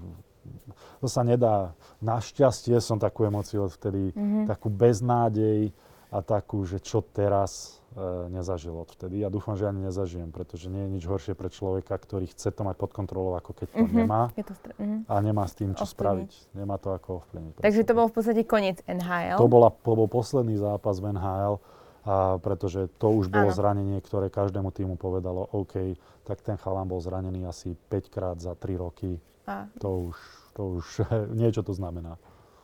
to sa nedá. Našťastie som takú emóciu odvtedy, mm-hmm. takú beznádej a takú, že čo teraz e, nezažil odvtedy. Ja dúfam, že ani nezažijem, pretože nie je nič horšie pre človeka, ktorý chce to mať pod kontrolou, ako keď to mm-hmm. nemá je to stra- mm-hmm. a nemá s tým čo ovplyvniť. spraviť. Nemá to ako ovplyvniť. Takže to bol v podstate koniec NHL? To, bola, to bol posledný zápas v NHL, a pretože to už bolo ano. zranenie, ktoré každému týmu povedalo, OK, tak ten chalán bol zranený asi 5 krát za 3 roky. A. To už, to už <laughs> niečo to znamená.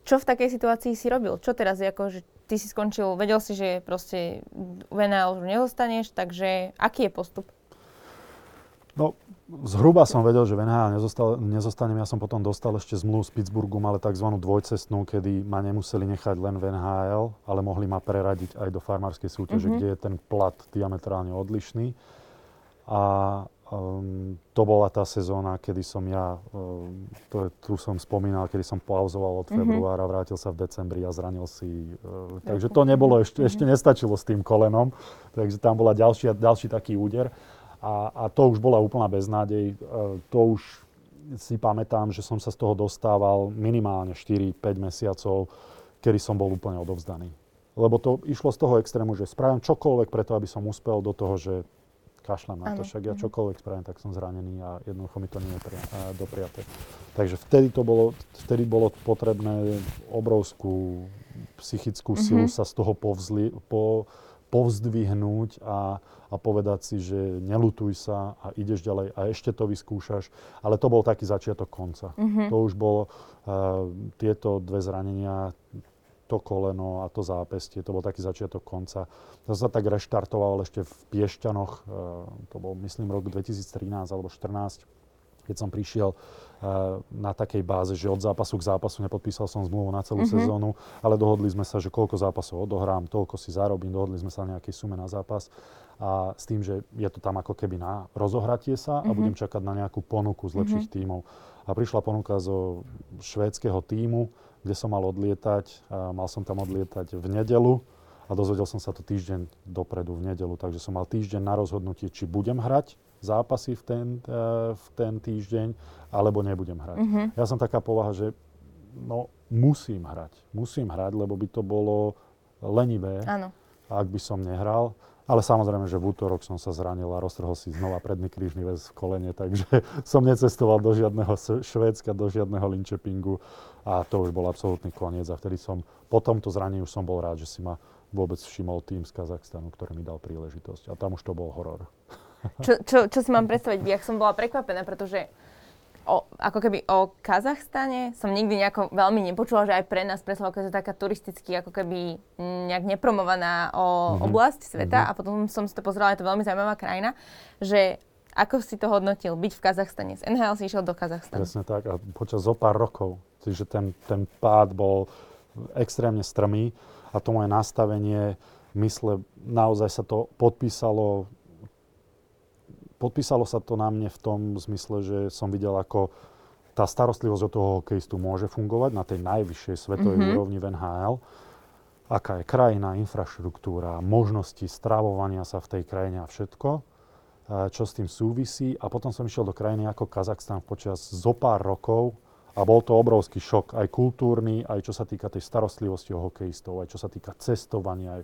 Čo v takej situácii si robil? Čo teraz, ako, že ty si skončil, vedel si, že proste v NL už nezostaneš, takže aký je postup? No, zhruba som vedel, že v NHL nezostal, nezostanem. Ja som potom dostal ešte zmluvu s Pittsburghom, ale tzv. dvojcestnú, kedy ma nemuseli nechať len v NHL, ale mohli ma preradiť aj do farmárskej súťaže, mm-hmm. kde je ten plat diametrálne odlišný. A um, to bola tá sezóna, kedy som ja, um, to, tu som spomínal, kedy som pauzoval od mm-hmm. februára, vrátil sa v decembri a zranil si. Uh, takže to nebolo, ešte, mm-hmm. ešte nestačilo s tým kolenom, takže tam bola ďalší, ďalší taký úder. A, a to už bola úplná beznádej. E, to už si pamätám, že som sa z toho dostával minimálne 4-5 mesiacov, kedy som bol úplne odovzdaný. Lebo to išlo z toho extrému, že spravím čokoľvek preto, aby som uspel do toho, že kašľam na to, však ja mhm. čokoľvek spravím, tak som zranený a jednoducho mi to nie je pria- dopriate. Takže vtedy to bolo, vtedy bolo potrebné obrovskú psychickú silu mm-hmm. sa z toho povzli, po, povzdvihnúť a, a povedať si, že nelutuj sa a ideš ďalej a ešte to vyskúšaš. Ale to bol taký začiatok konca. Mm-hmm. To už bolo uh, tieto dve zranenia, to koleno a to zápestie, to bol taký začiatok konca. To sa tak reštartoval ešte v Piešťanoch, uh, to bol myslím rok 2013 alebo 2014, keď som prišiel na takej báze, že od zápasu k zápasu nepodpísal som zmluvu na celú mm-hmm. sezónu, ale dohodli sme sa, že koľko zápasov odohrám, toľko si zarobím, dohodli sme sa na nejakej sume na zápas a s tým, že je to tam ako keby na rozohratie sa a mm-hmm. budem čakať na nejakú ponuku z lepších mm-hmm. tímov. A prišla ponuka zo švédskeho tímu, kde som mal odlietať. A mal som tam odlietať v nedelu a dozvedel som sa to týždeň dopredu v nedelu, takže som mal týždeň na rozhodnutie, či budem hrať zápasy v ten, uh, v ten týždeň, alebo nebudem hrať. Mm-hmm. Ja som taká povaha, že no, musím hrať. Musím hrať, lebo by to bolo lenivé, Áno. ak by som nehral. Ale samozrejme, že v útorok som sa zranil a roztrhol si znova predný krížny väz v kolene, takže <laughs> som necestoval do žiadneho Švédska, do žiadneho Linčepingu a to už bol absolútny koniec. A vtedy som, po tomto zranení už som bol rád, že si ma vôbec všimol tým z Kazachstanu, ktorý mi dal príležitosť. A tam už to bol horor. <laughs> Čo, čo, čo si mám predstaviť? Ja som bola prekvapená, pretože o, ako keby o Kazachstane som nikdy nejako veľmi nepočula, že aj pre nás pre Slovensko je taká turisticky ako keby nejak nepromovaná o, mm-hmm. oblasť sveta mm-hmm. a potom som si to pozrela, je to veľmi zaujímavá krajina, že ako si to hodnotil, byť v Kazachstane? Z NHL si išiel do Kazachstanu. Presne tak a počas zo pár rokov, čiže ten, ten pád bol extrémne strmý a to moje nastavenie mysle, naozaj sa to podpísalo podpísalo sa to na mne v tom zmysle, že som videl, ako tá starostlivosť od toho hokejistu môže fungovať na tej najvyššej svetovej mm-hmm. úrovni v NHL. Aká je krajina, infraštruktúra, možnosti stravovania sa v tej krajine a všetko, čo s tým súvisí. A potom som išiel do krajiny ako Kazachstan počas zo pár rokov a bol to obrovský šok, aj kultúrny, aj čo sa týka tej starostlivosti o hokejistov, aj čo sa týka cestovania, aj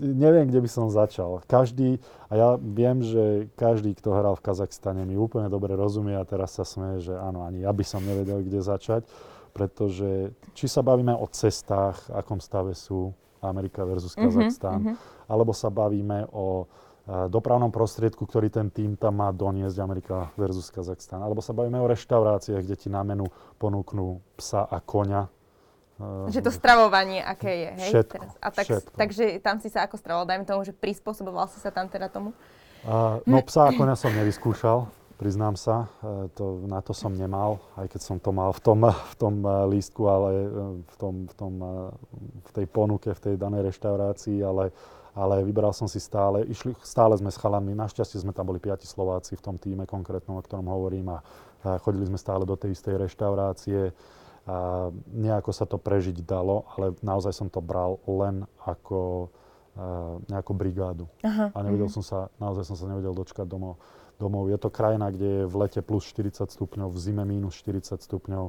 neviem, kde by som začal. Každý, a ja viem, že každý, kto hral v Kazachstane, mi úplne dobre rozumie a teraz sa smeje, že áno, ani ja by som nevedel, kde začať, pretože či sa bavíme o cestách, akom stave sú Amerika versus mhm, Kazachstan, mm-hmm. alebo sa bavíme o dopravnom prostriedku, ktorý ten tým tam má doniesť Amerika versus Kazachstan. Alebo sa bavíme o reštauráciách, kde ti na menu ponúknú psa a koňa že to stravovanie, aké je, hej? Všetko, teraz. A tak, všetko. Takže tam si sa ako stravoval, dajme tomu, že prispôsoboval si sa tam teda tomu? Uh, no psa a konia som nevyskúšal, priznám sa. Uh, to, na to som nemal, aj keď som to mal v tom, v tom uh, lístku, ale uh, v, tom, v, tom, uh, v tej ponuke, v tej danej reštaurácii, ale, ale vybral som si stále. Išli, stále sme s chalami, našťastie sme tam boli piati Slováci v tom týme konkrétnom, o ktorom hovorím a, a chodili sme stále do tej istej reštaurácie a nejako sa to prežiť dalo, ale naozaj som to bral len ako uh, nejakú brigádu. Aha, a nevedel uh-huh. som sa, naozaj som sa nevedel dočkať domov. domov. Je to krajina, kde je v lete plus 40 stupňov, v zime minus 40 stupňov.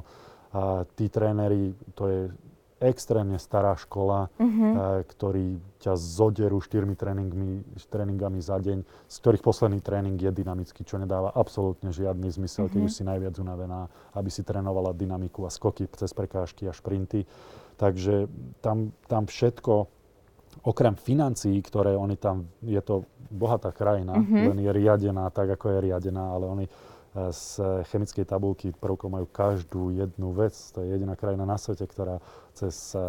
A tí tréneri, to je extrémne stará škola, uh-huh. ktorí ťa zoderú štyrmi tréningmi, tréningami za deň, z ktorých posledný tréning je dynamický, čo nedáva absolútne žiadny zmysel, uh-huh. keď mhm. už si najviac unavená, aby si trénovala dynamiku a skoky cez prekážky a šprinty. Takže tam, tam všetko, okrem financií, ktoré oni tam, je to bohatá krajina, uh-huh. len je riadená tak, ako je riadená, ale oni z chemickej tabulky prvkov majú každú jednu vec. To je jediná krajina na svete, ktorá cez e, e,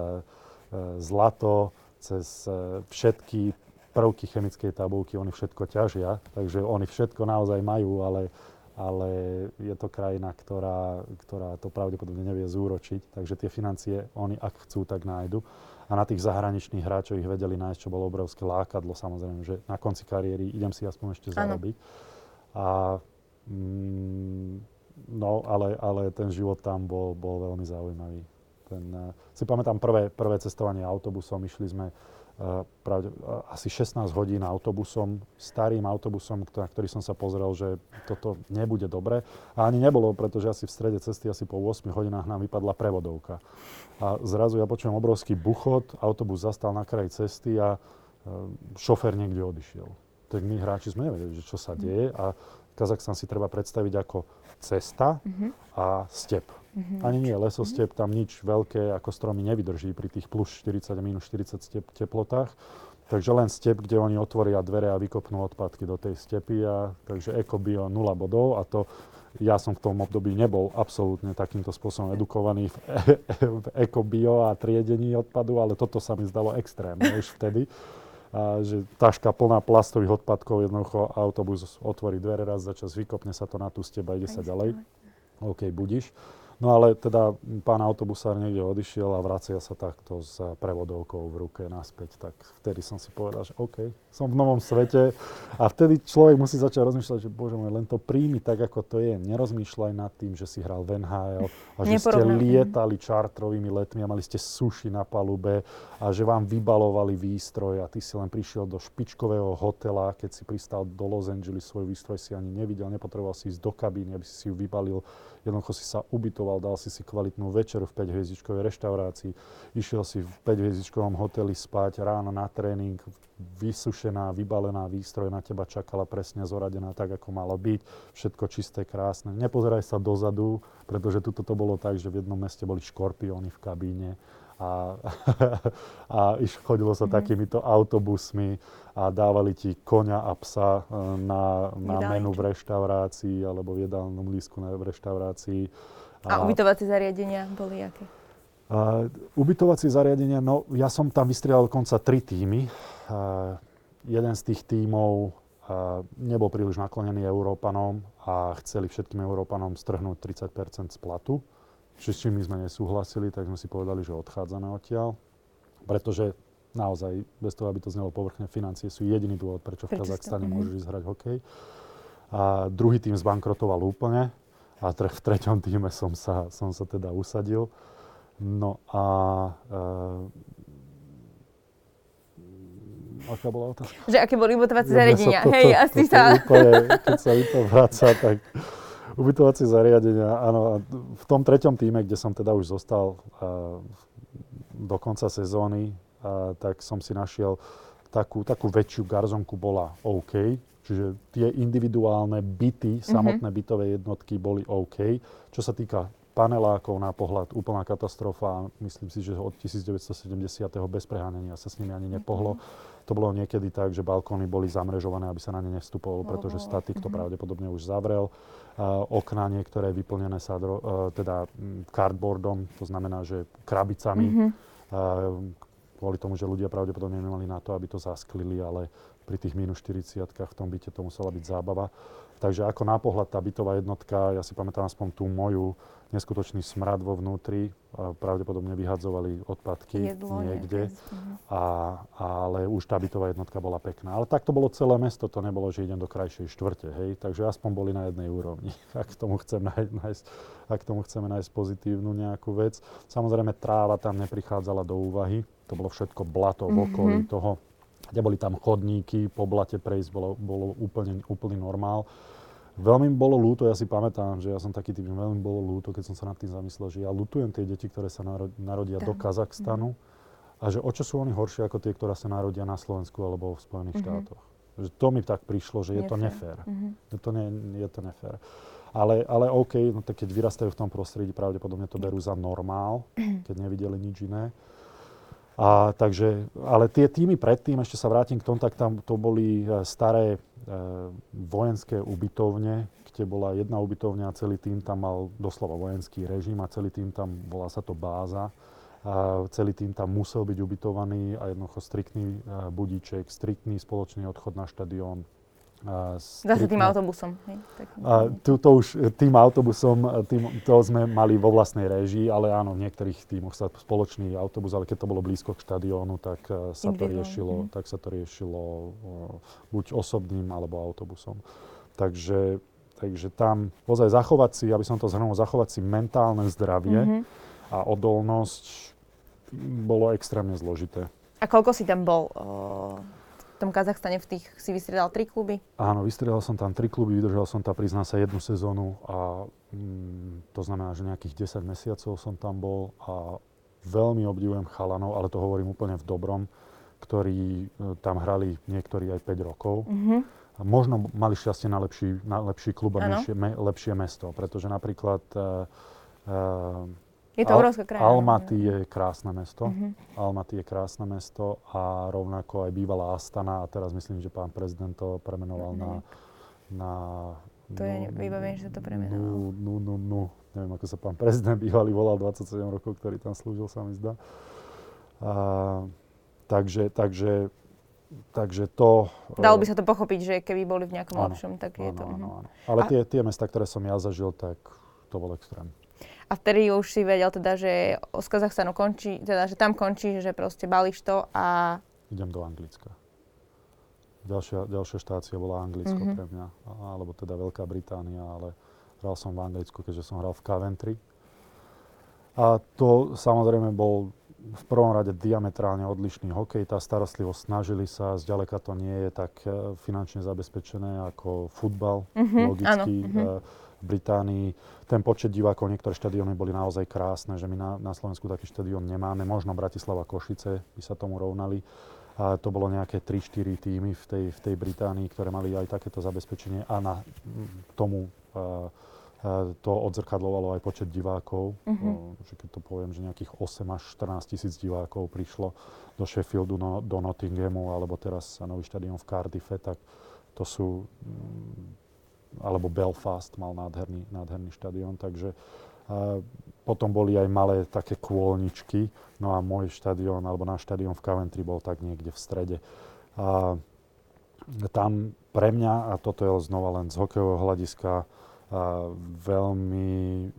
zlato, cez e, všetky prvky chemickej tabulky, oni všetko ťažia, takže oni všetko naozaj majú, ale, ale je to krajina, ktorá, ktorá to pravdepodobne nevie zúročiť, takže tie financie oni ak chcú, tak nájdu. A na tých zahraničných hráčov ich vedeli nájsť, čo bolo obrovské lákadlo, samozrejme, že na konci kariéry idem si aspoň ešte zarobiť. A, mm, no, ale, ale ten život tam bol, bol veľmi zaujímavý. Ten, uh, si pamätám prvé, prvé cestovanie autobusom, išli sme uh, pravde, uh, asi 16 hodín autobusom, starým autobusom, na ktorý som sa pozrel, že toto nebude dobre. A ani nebolo, pretože asi v strede cesty, asi po 8 hodinách nám vypadla prevodovka. A zrazu ja počujem obrovský buchot, autobus zastal na kraji cesty a šofér niekde odišiel. Tak my hráči sme nevedeli, čo sa deje a Kazachstan si treba predstaviť ako cesta uh-huh. a step. Uh-huh. Ani nie lesostep, tam nič veľké ako stromy nevydrží pri tých plus 40 a minus 40 step, teplotách. Takže len step, kde oni otvoria dvere a vykopnú odpadky do tej stepy. A, takže ekobio 0 bodov a to ja som v tom období nebol absolútne takýmto spôsobom edukovaný v, e- v ekobio a triedení odpadu, ale toto sa mi zdalo extrémne už vtedy a že taška plná plastových odpadkov, jednoducho autobus otvorí dvere raz za čas, vykopne sa to na tú steba, ide sa ďalej. OK, budíš. No ale teda pán autobusár niekde odišiel a vracia sa takto s prevodovkou v ruke naspäť. Tak vtedy som si povedal, že OK, som v novom svete. A vtedy človek musí začať rozmýšľať, že bože môj, len to príjmi tak, ako to je. Nerozmýšľaj nad tým, že si hral v NHL a že ste lietali čartrovými letmi a mali ste suši na palube a že vám vybalovali výstroj a ty si len prišiel do špičkového hotela, keď si pristal do Los Angeles, svoj výstroj si ani nevidel, nepotreboval si ísť do kabíny, aby si si ju vybalil Jednoducho si sa ubytoval, dal si si kvalitnú večeru v 5-hviezdičkovej reštaurácii, išiel si v 5-hviezdičkovom hoteli spať, ráno na tréning, vysušená, vybalená výstroj na teba čakala presne zoradená tak, ako malo byť. Všetko čisté, krásne. Nepozeraj sa dozadu, pretože tuto to bolo tak, že v jednom meste boli škorpióny v kabíne a, <laughs> a iš, chodilo sa mm. takýmito autobusmi a dávali ti koňa a psa e, na, na menu v reštaurácii alebo v jedálnom lístku v reštaurácii. A, a ubytovacie zariadenia boli aké? Uh, ubytovacie zariadenia, no ja som tam vystrieľal dokonca tri týmy. Uh, jeden z tých tímov uh, nebol príliš naklonený Európanom a chceli všetkým Európanom strhnúť 30 z platu s čím my sme nesúhlasili, tak sme si povedali, že odchádzame odtiaľ, pretože naozaj, bez toho, aby to znelo povrchne, financie sú jediný dôvod, prečo v Kazachstane môžeš ísť hrať hokej. A druhý tým zbankrotoval úplne a v treťom týme som sa, som sa teda usadil. No a e, aká bola otázka? Že aké boli ubytovacie zariadenia. Hej, asi sa... Úplne, keď sa mi to vráca, tak ubytovacie zariadenia, áno. V tom treťom týme, kde som teda už zostal a, do konca sezóny, a, tak som si našiel takú, takú väčšiu garzonku bola OK. Čiže tie individuálne byty, mm-hmm. samotné bytové jednotky boli OK. Čo sa týka panelákov na pohľad úplná katastrofa. Myslím si, že od 1970. bez preháňania sa s nimi ani nepohlo. Mm-hmm. To bolo niekedy tak, že balkóny boli zamrežované, aby sa na ne nevstupovalo, pretože statik to mm-hmm. pravdepodobne už zavrel. Uh, okná niektoré vyplnené sadro, uh, teda cardboardom, to znamená, že krabicami. Mm-hmm. Uh, kvôli tomu, že ľudia pravdepodobne nemali na to, aby to zasklili, ale pri tých minus 40 v tom byte to musela byť zábava. Takže ako na pohľad tá bytová jednotka, ja si pamätám aspoň tú moju, neskutočný smrad vo vnútri, pravdepodobne vyhadzovali odpadky Jedlo, niekde, a, ale už tá bytová jednotka bola pekná. Ale tak to bolo celé mesto, to nebolo, že idem do krajšej štvrte, hej, takže aspoň boli na jednej úrovni, <laughs> ak tomu chceme nájsť, ak tomu chceme nájsť pozitívnu nejakú vec. Samozrejme tráva tam neprichádzala do úvahy, to bolo všetko blato mm-hmm. v okolí toho, kde boli tam chodníky, po blate prejsť bolo, bolo úplne, úplný normál. Veľmi mi bolo ľúto, ja si pamätám, že ja som taký typ, veľmi bolo ľúto, keď som sa nad tým zamyslel, že ja lutujem tie deti, ktoré sa narodia do Kazachstanu a že o čo sú oni horšie ako tie, ktoré sa narodia na Slovensku alebo v Spojených mm-hmm. štátoch. Že to mi tak prišlo, že je to nefér. Mm-hmm. Je, to ne, je to nefér. Ale, ale OK, no tak keď vyrastajú v tom prostredí, pravdepodobne to berú za normál, keď nevideli nič iné. A, takže, ale tie týmy predtým, ešte sa vrátim k tomu, tak tam to boli e, staré e, vojenské ubytovne, kde bola jedna ubytovňa a celý tým tam mal doslova vojenský režim a celý tým tam, volá sa to báza, A celý tým tam musel byť ubytovaný a jednoducho striktný budíček, striktný spoločný odchod na štadión, Zase tým autobusom. Hej, a, tu, to už tým autobusom, tým, to sme mali vo vlastnej réžii, ale áno, v niektorých tímoch sa spoločný autobus, ale keď to bolo blízko k štadiónu, tak uh, sa to riešilo, mm. tak sa to riešilo uh, buď osobným alebo autobusom. Takže, takže tam ozaj zachovať si, aby som to zhrnul, zachovať si mentálne zdravie mm-hmm. a odolnosť bolo extrémne zložité. A koľko si tam bol? Uh tom Kazachstane v tých si vystriedal tri kluby? Áno, vystriedal som tam tri kluby, vydržal som tam, priznám sa, jednu sezónu a mm, to znamená, že nejakých 10 mesiacov som tam bol a veľmi obdivujem chalanov, ale to hovorím úplne v dobrom, ktorí e, tam hrali niektorí aj 5 rokov. Mm-hmm. A možno mali šťastie na lepší, na lepší klub a lepšie, me, lepšie mesto, pretože napríklad uh, uh, je to obrovská krajina. Almaty je krásne mesto. Uh-huh. Almaty je krásne mesto a rovnako aj bývalá Astana a teraz myslím, že pán prezident to premenoval uh-huh. na, na to no, je, vybavím, že to premenoval. No, no, no, Neviem, ako sa pán prezident bývalý volal 27 rokov, ktorý tam slúžil, sa mi zdá. A, takže, takže, takže to... Dalo by sa to pochopiť, že keby boli v nejakom lepšom, tak áno, je to... Áno, áno. Ale a... tie, tie mesta, ktoré som ja zažil, tak to bol extrém. A vtedy už si vedel teda, že z Kazachstanu končí, teda, že tam končí, že proste balíš to a... Idem do Anglicka. Ďalšia, ďalšia štácia bola Anglicko mm-hmm. pre mňa, alebo teda Veľká Británia, ale hral som v Anglicku, keďže som hral v Coventry. A to samozrejme bol v prvom rade diametrálne odlišný hokej. Tá starostlivosť snažili sa, zďaleka to nie je tak e, finančne zabezpečené ako futbal, mm-hmm, logicky. Áno, mm-hmm Británii. Ten počet divákov, niektoré štadióny boli naozaj krásne, že my na, na Slovensku taký štadión nemáme. Možno Bratislava Košice by sa tomu rovnali. A to bolo nejaké 3-4 týmy v tej, v tej Británii, ktoré mali aj takéto zabezpečenie a na tomu uh, to odzrkadlovalo aj počet divákov. Uh-huh. Že keď to poviem, že nejakých 8 až 14 tisíc divákov prišlo do Sheffieldu, no, do Nottinghamu, alebo teraz nový štadión v Cardiffe, tak to sú alebo Belfast mal nádherný, nádherný štadión, takže potom boli aj malé také kôlničky, no a môj štadión, alebo náš štadión v Coventry bol tak niekde v strede. A tam pre mňa, a toto je znova len z hokejového hľadiska, veľmi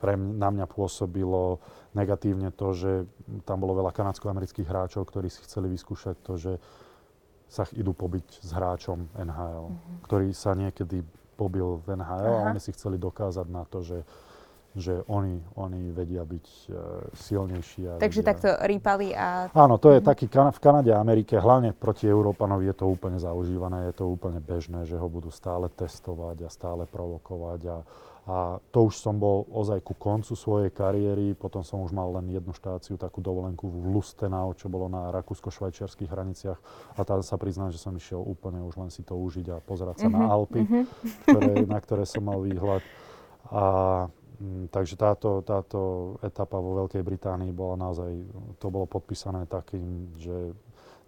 pre mňa, na mňa pôsobilo negatívne to, že tam bolo veľa kanadsko-amerických hráčov, ktorí si chceli vyskúšať to, že sa idú pobiť s hráčom NHL, uh-huh. ktorý sa niekedy pobil v NHL Aha. a oni si chceli dokázať na to, že že oni, oni vedia byť uh, silnejší. A Takže vedia... takto rýpali a... Áno, to je uh-huh. taký, v Kanade a Amerike, hlavne proti Európanovi je to úplne zaužívané, je to úplne bežné, že ho budú stále testovať a stále provokovať a, a to už som bol ozaj ku koncu svojej kariéry, potom som už mal len jednu štáciu, takú dovolenku v Lustenau, čo bolo na rakúsko-švajčiarských hraniciach. A tam sa priznám, že som išiel úplne už len si to užiť a pozerať sa mm-hmm. na mhm, Alpy, mm-hmm. ktoré, na ktoré som mal výhľad. A m, mm, takže táto, táto etapa vo Veľkej Británii bola naozaj, to bolo podpísané takým, že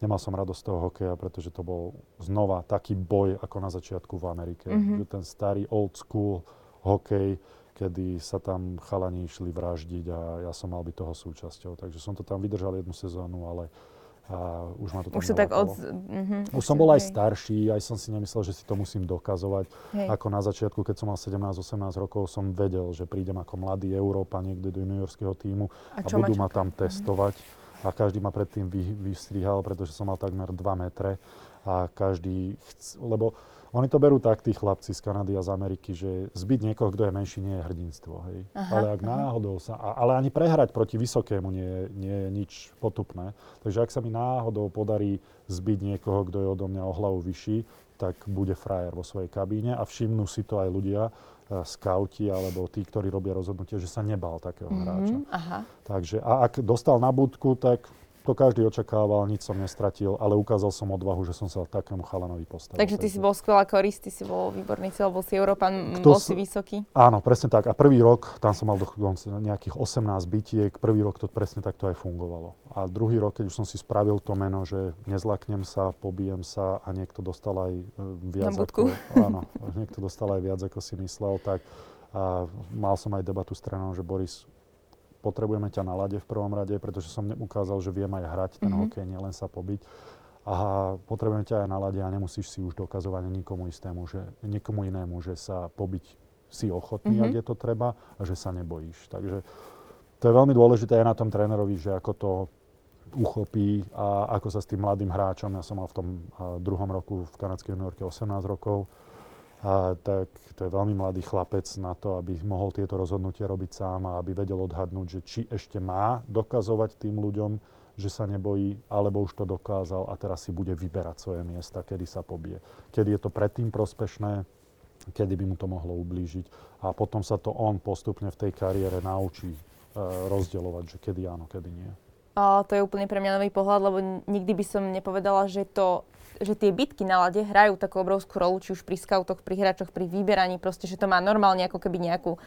nemal som radosť z toho hokeja, pretože to bol znova taký boj ako na začiatku v Amerike. Mm-hmm. Ten starý old school hokej, kedy sa tam chalani išli vraždiť a ja som mal byť toho súčasťou. Takže som to tam vydržal jednu sezónu, ale a už ma to tam už tak od... uh-huh, už, už som bol aj starší, aj som si nemyslel, že si to musím dokazovať. Hej. Ako na začiatku, keď som mal 17-18 rokov, som vedel, že prídem ako mladý Európa niekde do juniorského týmu a, a budú ma, ma tam testovať. Uh-huh. A každý ma predtým vy, vystrihal, pretože som mal takmer 2 metre. A každý, chc... lebo oni to berú tak, tí chlapci z Kanady a z Ameriky, že zbyť niekoho, kto je menší, nie je hrdinstvo. Hej. Aha, ale ak aha. náhodou sa... Ale ani prehrať proti vysokému nie, nie je nič potupné. Takže ak sa mi náhodou podarí zbyť niekoho, kto je odo mňa o hlavu vyšší, tak bude frajer vo svojej kabíne a všimnú si to aj ľudia, uh, skauti alebo tí, ktorí robia rozhodnutie, že sa nebal takého mm-hmm, hráča. Aha. Takže a ak dostal na budku, tak to každý očakával, nič som nestratil, ale ukázal som odvahu, že som sa takému chalanovi postavil. Takže ty si bol skvelá korist, ty si bol výborný cieľ, bol si Európan, bol si vysoký. Áno, presne tak. A prvý rok, tam som mal dokonca nejakých 18 bytiek, prvý rok to presne takto aj fungovalo. A druhý rok, keď už som si spravil to meno, že nezlaknem sa, pobijem sa a niekto dostal aj e, viac ako... Áno, <laughs> niekto dostal aj viac ako si myslel, tak a mal som aj debatu s trénerom, že Boris, potrebujeme ťa na lade v prvom rade, pretože som ukázal, že viem aj hrať ten mm-hmm. hokej, nielen sa pobiť. A potrebujeme ťa aj na lade a nemusíš si už dokazovať nikomu istému, že, nikomu inému, že sa pobiť si ochotný, mm-hmm. ak je to treba a že sa nebojíš. Takže to je veľmi dôležité aj na tom trénerovi, že ako to uchopí a ako sa s tým mladým hráčom, ja som mal v tom druhom roku v kanadskej juniorke 18 rokov, a tak to je veľmi mladý chlapec na to, aby mohol tieto rozhodnutia robiť sám a aby vedel odhadnúť, že či ešte má dokazovať tým ľuďom, že sa nebojí, alebo už to dokázal a teraz si bude vyberať svoje miesta, kedy sa pobije. Kedy je to predtým prospešné, kedy by mu to mohlo ublížiť. A potom sa to on postupne v tej kariére naučí e, rozdielovať, že kedy áno, kedy nie. A to je úplne pre mňa nový pohľad, lebo nikdy by som nepovedala, že to že tie bitky na lade hrajú takú obrovskú rolu, či už pri skautoch, pri hráčoch, pri vyberaní, proste, že to má normálne ako keby nejakú,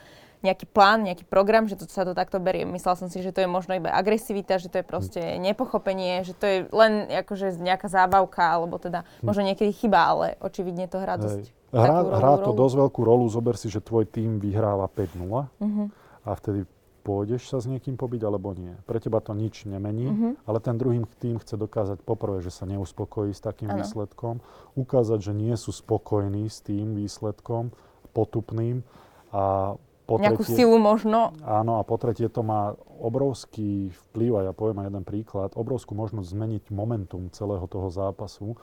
nejaký plán, nejaký program, že to sa to takto berie. Myslela som si, že to je možno iba agresivita, že to je proste nepochopenie, že to je len akože nejaká zábavka, alebo teda hm. možno niekedy chyba, ale očividne to hrá dosť Hrá, hrá to rolu. dosť veľkú rolu. Zober si, že tvoj tým vyhráva 5-0 uh-huh. Mhm. a vtedy pôjdeš sa s niekým pobiť alebo nie. Pre teba to nič nemení, uh-huh. ale ten druhý tým chce dokázať poprvé, že sa neuspokojí s takým ano. výsledkom, ukázať, že nie sú spokojní s tým výsledkom potupným a po Nejakú tretie, silu možno. Áno, a po tretie to má obrovský vplyv, a ja poviem aj jeden príklad, obrovskú možnosť zmeniť momentum celého toho zápasu.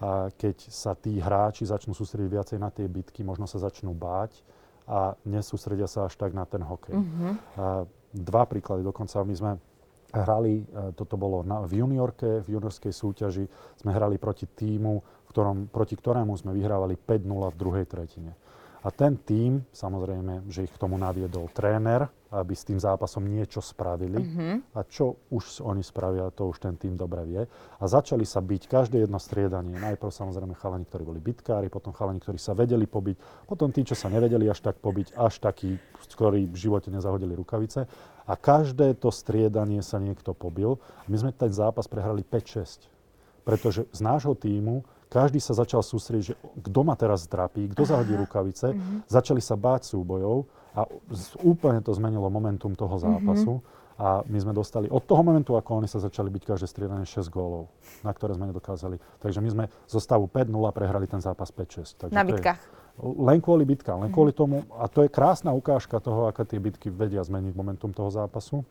A keď sa tí hráči začnú sústrediť viacej na tie bitky, možno sa začnú báť, a nesústredia sa až tak na ten hokej. A dva príklady, dokonca my sme hrali, e, toto bolo na, v juniorke, v juniorskej súťaži, sme hrali proti týmu, v ktorom, proti ktorému sme vyhrávali 5-0 v druhej tretine. A ten tým, samozrejme, že ich k tomu naviedol tréner, aby s tým zápasom niečo spravili. Uh-huh. A čo už oni spravia, to už ten tým dobre vie. A začali sa byť každé jedno striedanie. Najprv samozrejme chalani, ktorí boli bitkári, potom chalani, ktorí sa vedeli pobiť, potom tí, čo sa nevedeli až tak pobiť, až takí, ktorí v živote nezahodili rukavice. A každé to striedanie sa niekto pobil. My sme ten zápas prehrali 5-6. Pretože z nášho týmu každý sa začal sústrediť, že kto ma teraz zdrapí, kto zahodí rukavice. Mm-hmm. Začali sa báť súbojov a úplne to zmenilo momentum toho mhm. zápasu. Mm-hmm. A my sme dostali od toho momentu, ako oni sa začali byť každé striedanie 6 gólov, na ktoré sme nedokázali. Takže my sme zo stavu 5-0 prehrali ten zápas 5-6. Takže na bitkách. Len kvôli bitkám, len mm-hmm. kvôli tomu. A to je krásna ukážka toho, aké tie bitky vedia zmeniť momentum toho zápasu.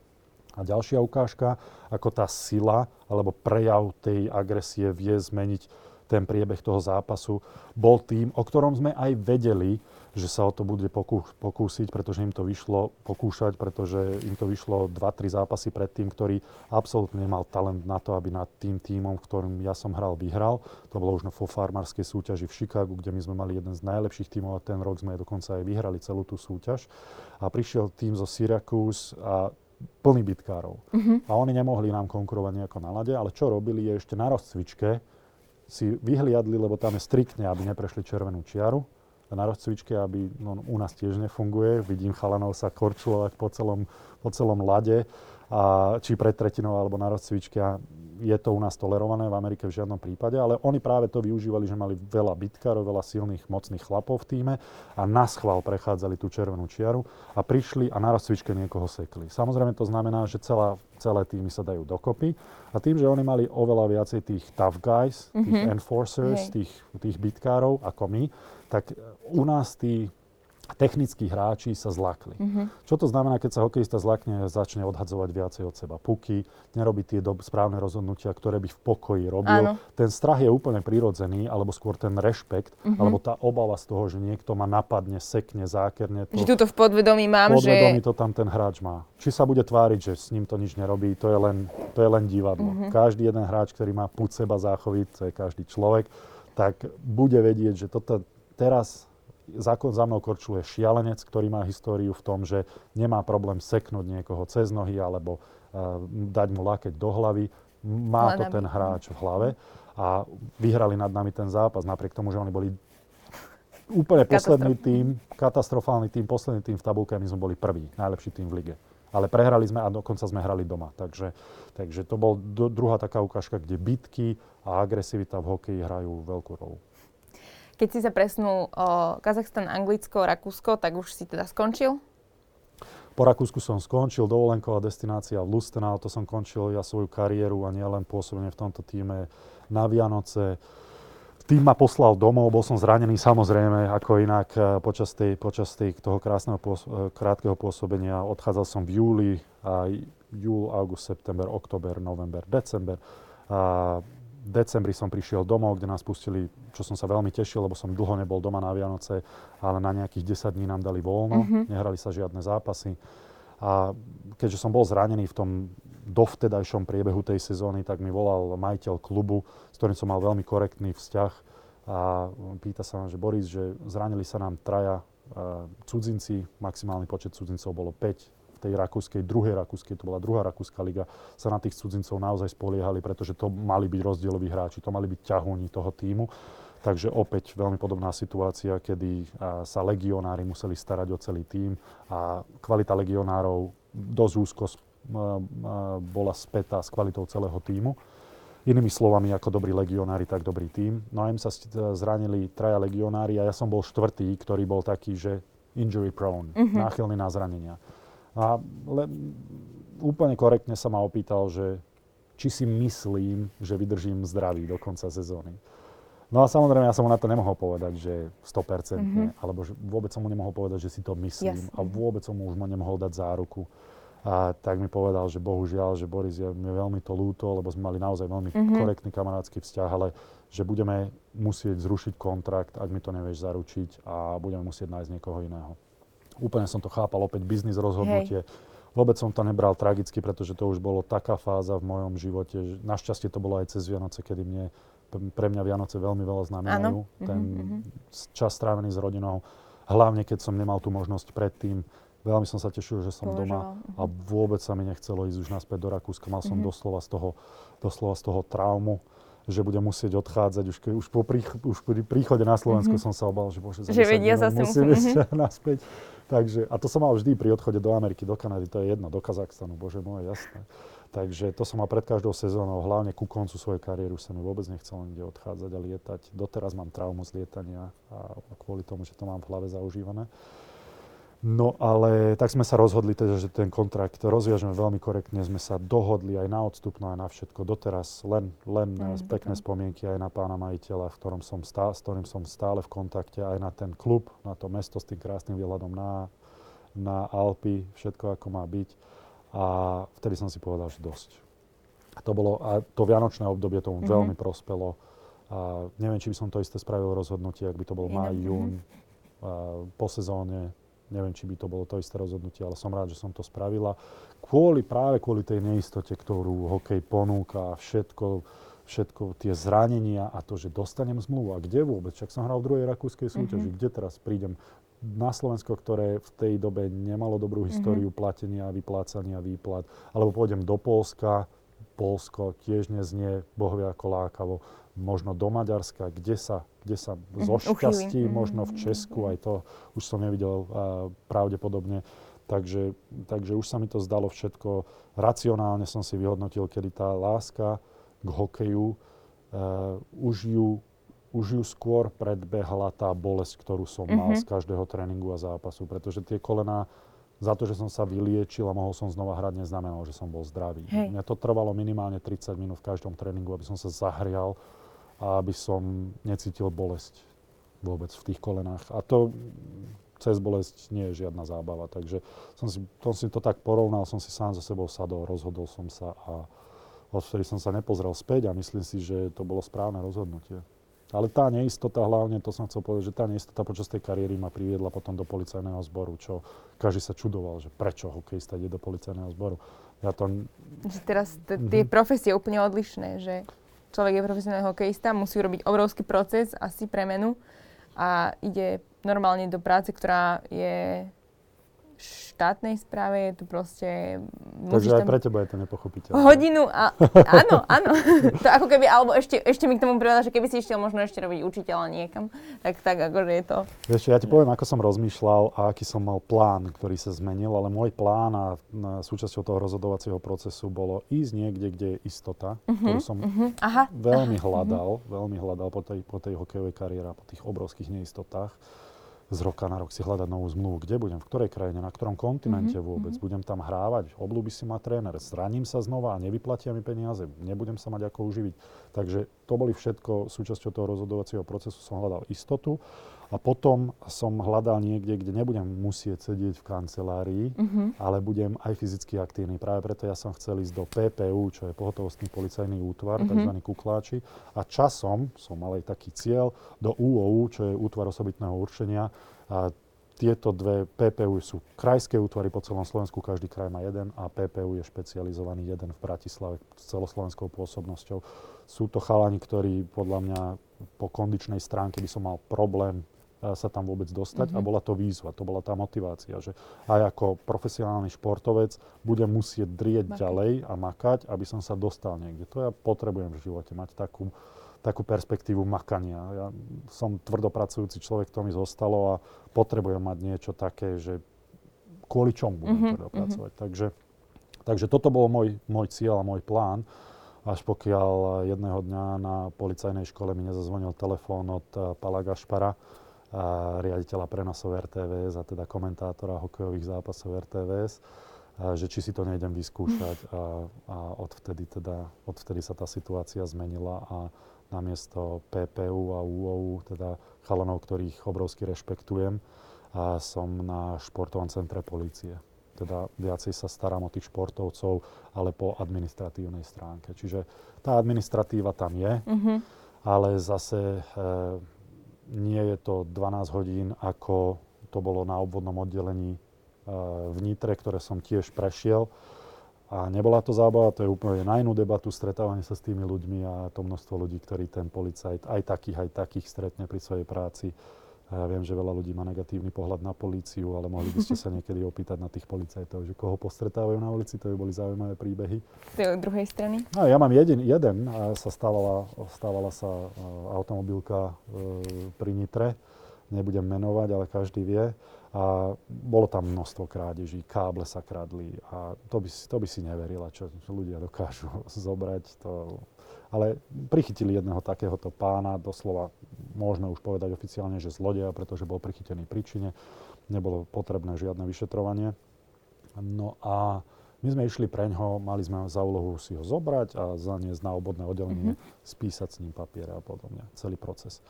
A ďalšia ukážka, ako tá sila alebo prejav tej agresie vie zmeniť ten priebeh toho zápasu, bol tým, o ktorom sme aj vedeli, že sa o to bude pokú, pokúsiť, pretože im to vyšlo pokúšať, pretože im to vyšlo 2-3 zápasy predtým, ktorý absolútne nemal talent na to, aby nad tým týmom, v ktorom ja som hral, vyhral. To bolo už na farmárskej súťaži v Chicagu, kde my sme mali jeden z najlepších tímov a ten rok sme dokonca aj vyhrali celú tú súťaž. A prišiel tým zo Syracuse a plný bitkárov. Uh-huh. A oni nemohli nám konkurovať nejako na lade, ale čo robili je ešte na rozcvičke, si vyhliadli, lebo tam je striktne, aby neprešli červenú čiaru na rozcvičke, aby no, u nás tiež nefunguje. Vidím chalanov sa korčulovať po celom, po celom lade, a, či pred tretinou alebo na rozcvičke. A je to u nás tolerované, v Amerike v žiadnom prípade, ale oni práve to využívali, že mali veľa bitkárov, veľa silných, mocných chlapov v týme a na schvál prechádzali tú červenú čiaru a prišli a na rozcvičke niekoho sekli. Samozrejme to znamená, že celá, celé týmy sa dajú dokopy a tým, že oni mali oveľa viacej tých tough guys, mm-hmm. tých enforcers, tých, tých bitkárov ako my, tak u nás tí technickí hráči sa zlakli. Mm-hmm. Čo to znamená, keď sa hokejista zlakne, začne odhadzovať viacej od seba puky, nerobí tie do, správne rozhodnutia, ktoré by v pokoji robil. Áno. Ten strach je úplne prirodzený, alebo skôr ten rešpekt, mm-hmm. alebo tá obava z toho, že niekto ma napadne, sekne, zákerne. To, že tuto v podvedomí mám, podvedomí že... to tam ten hráč má. Či sa bude tváriť, že s ním to nič nerobí, to je len, to je len divadlo. Mm-hmm. Každý jeden hráč, ktorý má púd seba záchoviť, to je každý človek, tak bude vedieť, že toto teraz zákon za mnou korčuje šialenec, ktorý má históriu v tom, že nemá problém seknúť niekoho cez nohy alebo uh, dať mu lakeť do hlavy. Má to ten hráč v hlave a vyhrali nad nami ten zápas, napriek tomu, že oni boli úplne posledný tým, katastrofálny tým, posledný tým v tabulke a my sme boli prvý, najlepší tým v lige. Ale prehrali sme a dokonca sme hrali doma. Takže, takže to bol druhá taká ukážka, kde bitky a agresivita v hokeji hrajú veľkú rolu. Keď si sa presnul o Kazachstan, Anglicko, Rakúsko, tak už si teda skončil? po Rakúsku som skončil, dovolenková destinácia v Lustenau, to som končil ja svoju kariéru a nielen pôsobenie v tomto týme na Vianoce. Tým ma poslal domov, bol som zranený samozrejme, ako inak eh, počas, tej, počas tej, toho krásneho eh, krátkeho pôsobenia. Odchádzal som v júli, a júl, august, september, október, november, december. A decembri som prišiel domov, kde nás pustili, čo som sa veľmi tešil, lebo som dlho nebol doma na Vianoce, ale na nejakých 10 dní nám dali voľno, mm-hmm. nehrali sa žiadne zápasy. A keďže som bol zranený v tom dovtedajšom priebehu tej sezóny, tak mi volal majiteľ klubu, s ktorým som mal veľmi korektný vzťah a pýta sa ma, že Boris, že zranili sa nám traja cudzinci, maximálny počet cudzincov bolo 5, tej rakúskej, druhej rakúskej, to bola druhá rakúska liga, sa na tých cudzincov naozaj spoliehali, pretože to mali byť rozdieloví hráči, to mali byť ťahúni toho týmu. Takže opäť veľmi podobná situácia, kedy sa legionári museli starať o celý tím a kvalita legionárov dosť úzko bola spätá s kvalitou celého týmu. Inými slovami, ako dobrí legionári, tak dobrý tím. No a im sa zranili traja legionári a ja som bol štvrtý, ktorý bol taký, že injury prone, mm-hmm. náchylný na zranenia. A le, úplne korektne sa ma opýtal, že či si myslím, že vydržím zdravý do konca sezóny. No a samozrejme, ja som mu na to nemohol povedať, že 100%, mm-hmm. alebo že vôbec som mu nemohol povedať, že si to myslím Jasne. a vôbec som mu už nemohol dať záruku. A tak mi povedal, že bohužiaľ, že Boris je mi veľmi to lúto, lebo sme mali naozaj veľmi mm-hmm. korektný kamarátsky vzťah, ale že budeme musieť zrušiť kontrakt, ak mi to nevieš zaručiť a budeme musieť nájsť niekoho iného úplne som to chápal, opäť biznis rozhodnutie. Hej. Vôbec som to nebral tragicky, pretože to už bolo taká fáza v mojom živote. Že našťastie to bolo aj cez Vianoce, kedy mne, pre mňa Vianoce veľmi veľa znamenajú. Mhm, Ten mm-hmm. čas strávený s rodinou, hlavne keď som nemal tú možnosť predtým. Veľmi som sa tešil, že som Bože. doma a vôbec sa mi nechcelo ísť už naspäť do Rakúska. Mal som mm-hmm. doslova, z toho, doslova z toho traumu že budem musieť odchádzať. Už, už, po prích, už pri príchode na Slovensku mm-hmm. som sa obal, že bože, že vedia sa musím ísť mm-hmm. <laughs> naspäť. Takže, a to som mal vždy pri odchode do Ameriky, do Kanady, to je jedno, do Kazachstanu, bože môj, jasné. Takže to som mal pred každou sezónou, hlavne ku koncu svojej kariéry už sa mi vôbec nechcelo nikde odchádzať a lietať. Doteraz mám traumu z lietania a kvôli tomu, že to mám v hlave zaužívané. No ale tak sme sa rozhodli teda, že ten kontrakt rozviažeme veľmi korektne, sme sa dohodli aj na odstupno, aj na všetko. Doteraz len, len mm, pekné okay. spomienky aj na pána majiteľa, v ktorom som stá, s ktorým som stále v kontakte, aj na ten klub, na to mesto s tým krásnym výhľadom na, na Alpy, všetko ako má byť. A vtedy som si povedal, že dosť. A to, bolo, a to vianočné obdobie tomu mm-hmm. veľmi prospelo. A neviem, či by som to isté spravil rozhodnutie, ak by to bol maj, jún, mm-hmm. po sezóne, Neviem, či by to bolo to isté rozhodnutie, ale som rád, že som to spravila. Kvôli, práve kvôli tej neistote, ktorú hokej ponúka, všetko, všetko tie zranenia a to, že dostanem zmluvu. A kde vôbec? Čak som hral v druhej rakúskej súťaži. Mm-hmm. Kde teraz prídem? Na Slovensko, ktoré v tej dobe nemalo dobrú mhm. históriu mm-hmm. platenia, vyplácania, výplat. Alebo pôjdem do Polska, Polsko tiež neznie bohvie ako lákavo možno do Maďarska, kde sa, kde sa mm, zo šťastí, mm, možno v Česku, aj to už som nevidel pravdepodobne. Takže, takže už sa mi to zdalo všetko. Racionálne som si vyhodnotil, kedy tá láska k hokeju, uh, už, ju, už ju skôr predbehla tá bolesť, ktorú som mm-hmm. mal z každého tréningu a zápasu. Pretože tie kolená, za to, že som sa vyliečil a mohol som znova hrať, neznamenalo, že som bol zdravý. Hej. Mňa to trvalo minimálne 30 minút v každom tréningu, aby som sa zahrial a aby som necítil bolesť vôbec v tých kolenách. A to cez bolesť nie je žiadna zábava. Takže som si, som si to tak porovnal, som si sám so sebou sadol, rozhodol som sa a odvtedy som sa nepozrel späť a myslím si, že to bolo správne rozhodnutie. Ale tá neistota hlavne, to som chcel povedať, že tá neistota počas tej kariéry ma priviedla potom do policajného zboru, čo každý sa čudoval, že prečo hokejista ide do policajného zboru. Ja to... Teraz tie mm-hmm. profesie úplne odlišné, že človek je profesionálny hokejista, musí urobiť obrovský proces, asi premenu a ide normálne do práce, ktorá je štátnej správe je to proste... Takže aj pre teba je to nepochopiteľné. Hodinu a... Áno, áno. to ako keby, alebo ešte, ešte mi k tomu privedal, že keby si išiel možno ešte robiť učiteľa niekam, tak tak akože je to... Ešte ja ti poviem, ako som rozmýšľal a aký som mal plán, ktorý sa zmenil, ale môj plán a súčasťou toho rozhodovacieho procesu bolo ísť niekde, kde je istota, uh-huh, ktorú som uh-huh. Aha, veľmi aha, hľadal, uh-huh. veľmi hľadal po tej, po tej hokejovej kariére, po tých obrovských neistotách z roka na rok si hľadať novú zmluvu. Kde budem, v ktorej krajine, na ktorom kontinente mm-hmm. vôbec. Budem tam hrávať, oblúbi si ma tréner, zraním sa znova a nevyplatia mi peniaze, nebudem sa mať ako uživiť. Takže to boli všetko súčasťou toho rozhodovacieho procesu. Som hľadal istotu a potom som hľadal niekde, kde nebudem musieť sedieť v kancelárii, mm-hmm. ale budem aj fyzicky aktívny. Práve preto ja som chcel ísť do PPU, čo je pohotovostný policajný útvar, mm-hmm. tzv. kukláči. A časom som mal aj taký cieľ do UOU, čo je útvar osobitného určenia. A tieto dve PPU sú krajské útvary po celom Slovensku, každý kraj má jeden a PPU je špecializovaný jeden v Bratislave s celoslovenskou pôsobnosťou. Sú to chalani, ktorí podľa mňa po kondičnej stránke by som mal problém sa tam vôbec dostať mm-hmm. a mhm. bola to výzva, to bola tá motivácia, že aj ako profesionálny športovec budem musieť drieť makať. ďalej a makať, aby som sa dostal niekde. To ja potrebujem v živote, mať takú, takú perspektívu makania. Ja som tvrdopracujúci človek, to mi zostalo a potrebujem mať niečo také, že kvôli čomu budem mm-hmm. tvrdopracovať. Mm-hmm. Takže, takže toto bol môj, môj cieľ a môj plán až pokiaľ jedného dňa na policajnej škole mi nezazvonil telefón od uh, Pala Gašpara, a riaditeľa prenosov RTVS a teda komentátora hokejových zápasov RTVS, a že či si to nejdem vyskúšať a, a odvtedy, teda, odvtedy sa tá situácia zmenila a namiesto PPU a UOU, teda chalanov, ktorých obrovsky rešpektujem, a som na športovom centre polície. Teda viacej sa starám o tých športovcov, ale po administratívnej stránke. Čiže tá administratíva tam je, mm-hmm. ale zase e, nie je to 12 hodín, ako to bolo na obvodnom oddelení e, v Nitre, ktoré som tiež prešiel. A nebola to zábava, to je úplne na inú debatu, stretávanie sa s tými ľuďmi a to množstvo ľudí, ktorí ten policajt, aj takých, aj takých stretne pri svojej práci. Ja viem, že veľa ľudí má negatívny pohľad na políciu, ale mohli by ste sa niekedy opýtať na tých policajtov, že koho postretávajú na ulici, to by boli zaujímavé príbehy. Z druhej strany? No, ja mám jeden, jeden a sa stávala, stávala sa uh, automobilka uh, pri Nitre, nebudem menovať, ale každý vie. A bolo tam množstvo krádeží, káble sa kradli a to by, to by si neverila, čo ľudia dokážu <laughs> zobrať. To, ale prichytili jedného takéhoto pána, doslova môžeme už povedať oficiálne, že zlodeja, pretože bol prichytený pri čine. Nebolo potrebné žiadne vyšetrovanie. No a my sme išli pre ňo, mali sme za úlohu si ho zobrať a zaniesť na obodné oddelenie, mm-hmm. spísať s ním papiere a podobne, celý proces.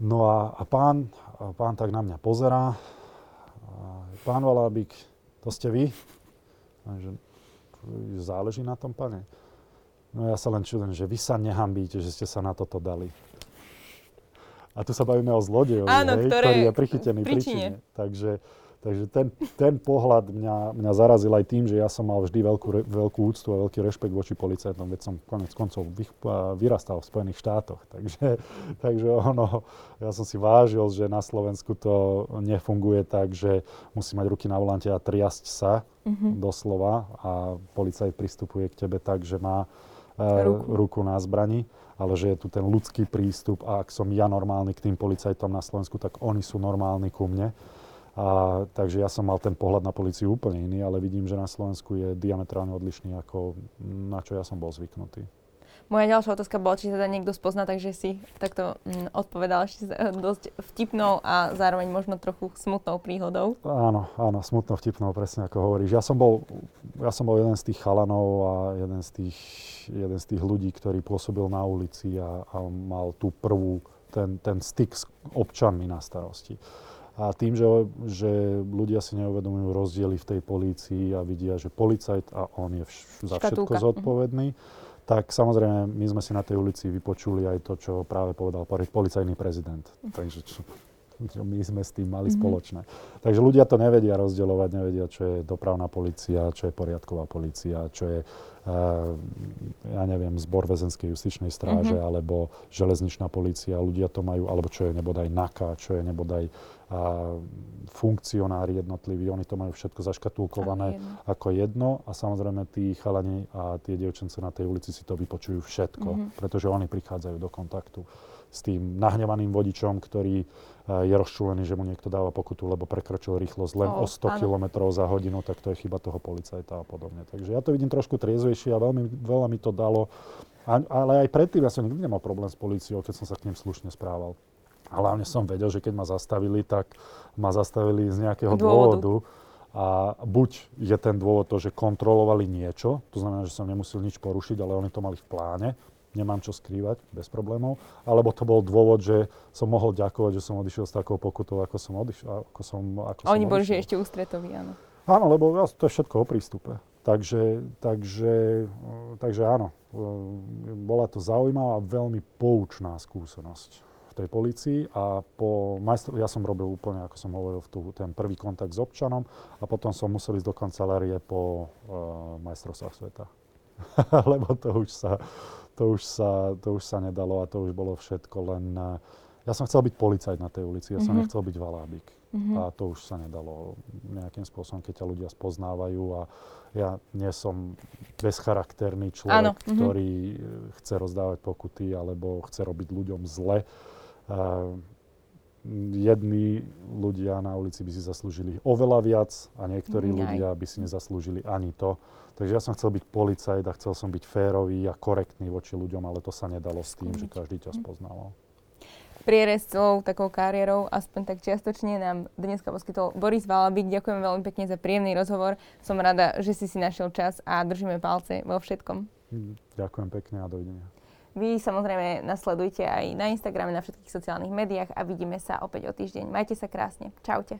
No a, a pán, a pán tak na mňa pozerá. Pán Valábik, to ste vy? A že, záleží na tom, pane. No ja sa len čudujem, že vy sa nehambíte, že ste sa na toto dali. A tu sa bavíme o zlodejovi, Áno, hej, ktorý je prichytený pri čine. Takže, takže ten, ten pohľad mňa, mňa zarazil aj tým, že ja som mal vždy veľkú, veľkú úctu a veľký rešpekt voči policajtom, veď som konec koncov vy, vyrastal v Spojených štátoch. Takže, <laughs> takže ono, ja som si vážil, že na Slovensku to nefunguje tak, že musí mať ruky na volante a triasť sa mm-hmm. doslova a policajt pristupuje k tebe tak, že má ruku. ruku na zbrani, ale že je tu ten ľudský prístup a ak som ja normálny k tým policajtom na Slovensku, tak oni sú normálni ku mne. A, takže ja som mal ten pohľad na policiu úplne iný, ale vidím, že na Slovensku je diametrálne odlišný, ako na čo ja som bol zvyknutý. Moja ďalšia otázka bola, či teda niekto spozná, takže si takto mm, odpovedal ešte dosť vtipnou a zároveň možno trochu smutnou príhodou. Áno, áno, smutnou, vtipnou, presne ako hovoríš. Ja som bol, ja som bol jeden z tých chalanov a jeden z tých, jeden z tých ľudí, ktorý pôsobil na ulici a, a mal tú prvú, ten, ten styk s občanmi na starosti. A tým, že, že ľudia si neuvedomujú rozdiely v tej polícii a vidia, že policajt a on je vš- za všetko mhm. zodpovedný, mm-hmm tak samozrejme my sme si na tej ulici vypočuli aj to, čo práve povedal policajný prezident. Takže čo, <laughs> čo my sme s tým mali mm-hmm. spoločné. Takže ľudia to nevedia rozdielovať, nevedia, čo je dopravná policia, čo je poriadková policia, čo je, uh, ja neviem, zbor väzenskej justičnej stráže, mm-hmm. alebo železničná policia. Ľudia to majú, alebo čo je nebodaj NAKA, čo je nebodaj funkcionári jednotliví, oni to majú všetko zaškatulkované jedno. ako jedno a samozrejme tí chalani a tie dievčence na tej ulici si to vypočujú všetko, mm-hmm. pretože oni prichádzajú do kontaktu s tým nahnevaným vodičom, ktorý je rozčúlený, že mu niekto dáva pokutu, lebo prekročil rýchlosť len oh, o 100 km za hodinu, tak to je chyba toho policajta a podobne. Takže ja to vidím trošku triezvejšie a veľmi, veľa mi to dalo. A, ale aj predtým ja som nikdy nemal problém s policiou, keď som sa k ním slušne správal. A hlavne som vedel, že keď ma zastavili, tak ma zastavili z nejakého dôvodu. dôvodu. A buď je ten dôvod to, že kontrolovali niečo, to znamená, že som nemusel nič porušiť, ale oni to mali v pláne, nemám čo skrývať, bez problémov. Alebo to bol dôvod, že som mohol ďakovať, že som odišiel s takou pokutou, ako som odišiel. Ako som, ako Oni boli ešte ústretoví, áno. Áno, lebo to je všetko o prístupe. Takže, takže, takže áno, bola to zaujímavá a veľmi poučná skúsenosť v tej policii a po majstro, ja som robil úplne, ako som hovoril, tu, ten prvý kontakt s občanom a potom som musel ísť do kancelárie po uh, majstrovstvách sveta. <laughs> Lebo to už, sa, to, už sa, to už sa nedalo a to už bolo všetko len... Uh, ja som chcel byť policajt na tej ulici, ja som mm-hmm. nechcel byť valábik. Mm-hmm. A to už sa nedalo nejakým spôsobom, keď ťa ľudia spoznávajú a ja nie som bezcharakterný človek, ano. ktorý mm-hmm. chce rozdávať pokuty alebo chce robiť ľuďom zle. Uh, jedni ľudia na ulici by si zaslúžili oveľa viac a niektorí mm, ľudia by si nezaslúžili ani to. Takže ja som chcel byť policajt a chcel som byť férový a korektný voči ľuďom, ale to sa nedalo s tým, že každý ťa mhm. spoznával prierez celou takou kariérou, aspoň tak čiastočne nám dneska poskytol Boris Valabík. Ďakujem veľmi pekne za príjemný rozhovor. Som rada, že si si našiel čas a držíme palce vo všetkom. Ďakujem pekne a dovidenia. Vy samozrejme nasledujte aj na Instagrame, na všetkých sociálnych médiách a vidíme sa opäť o týždeň. Majte sa krásne. Čaute.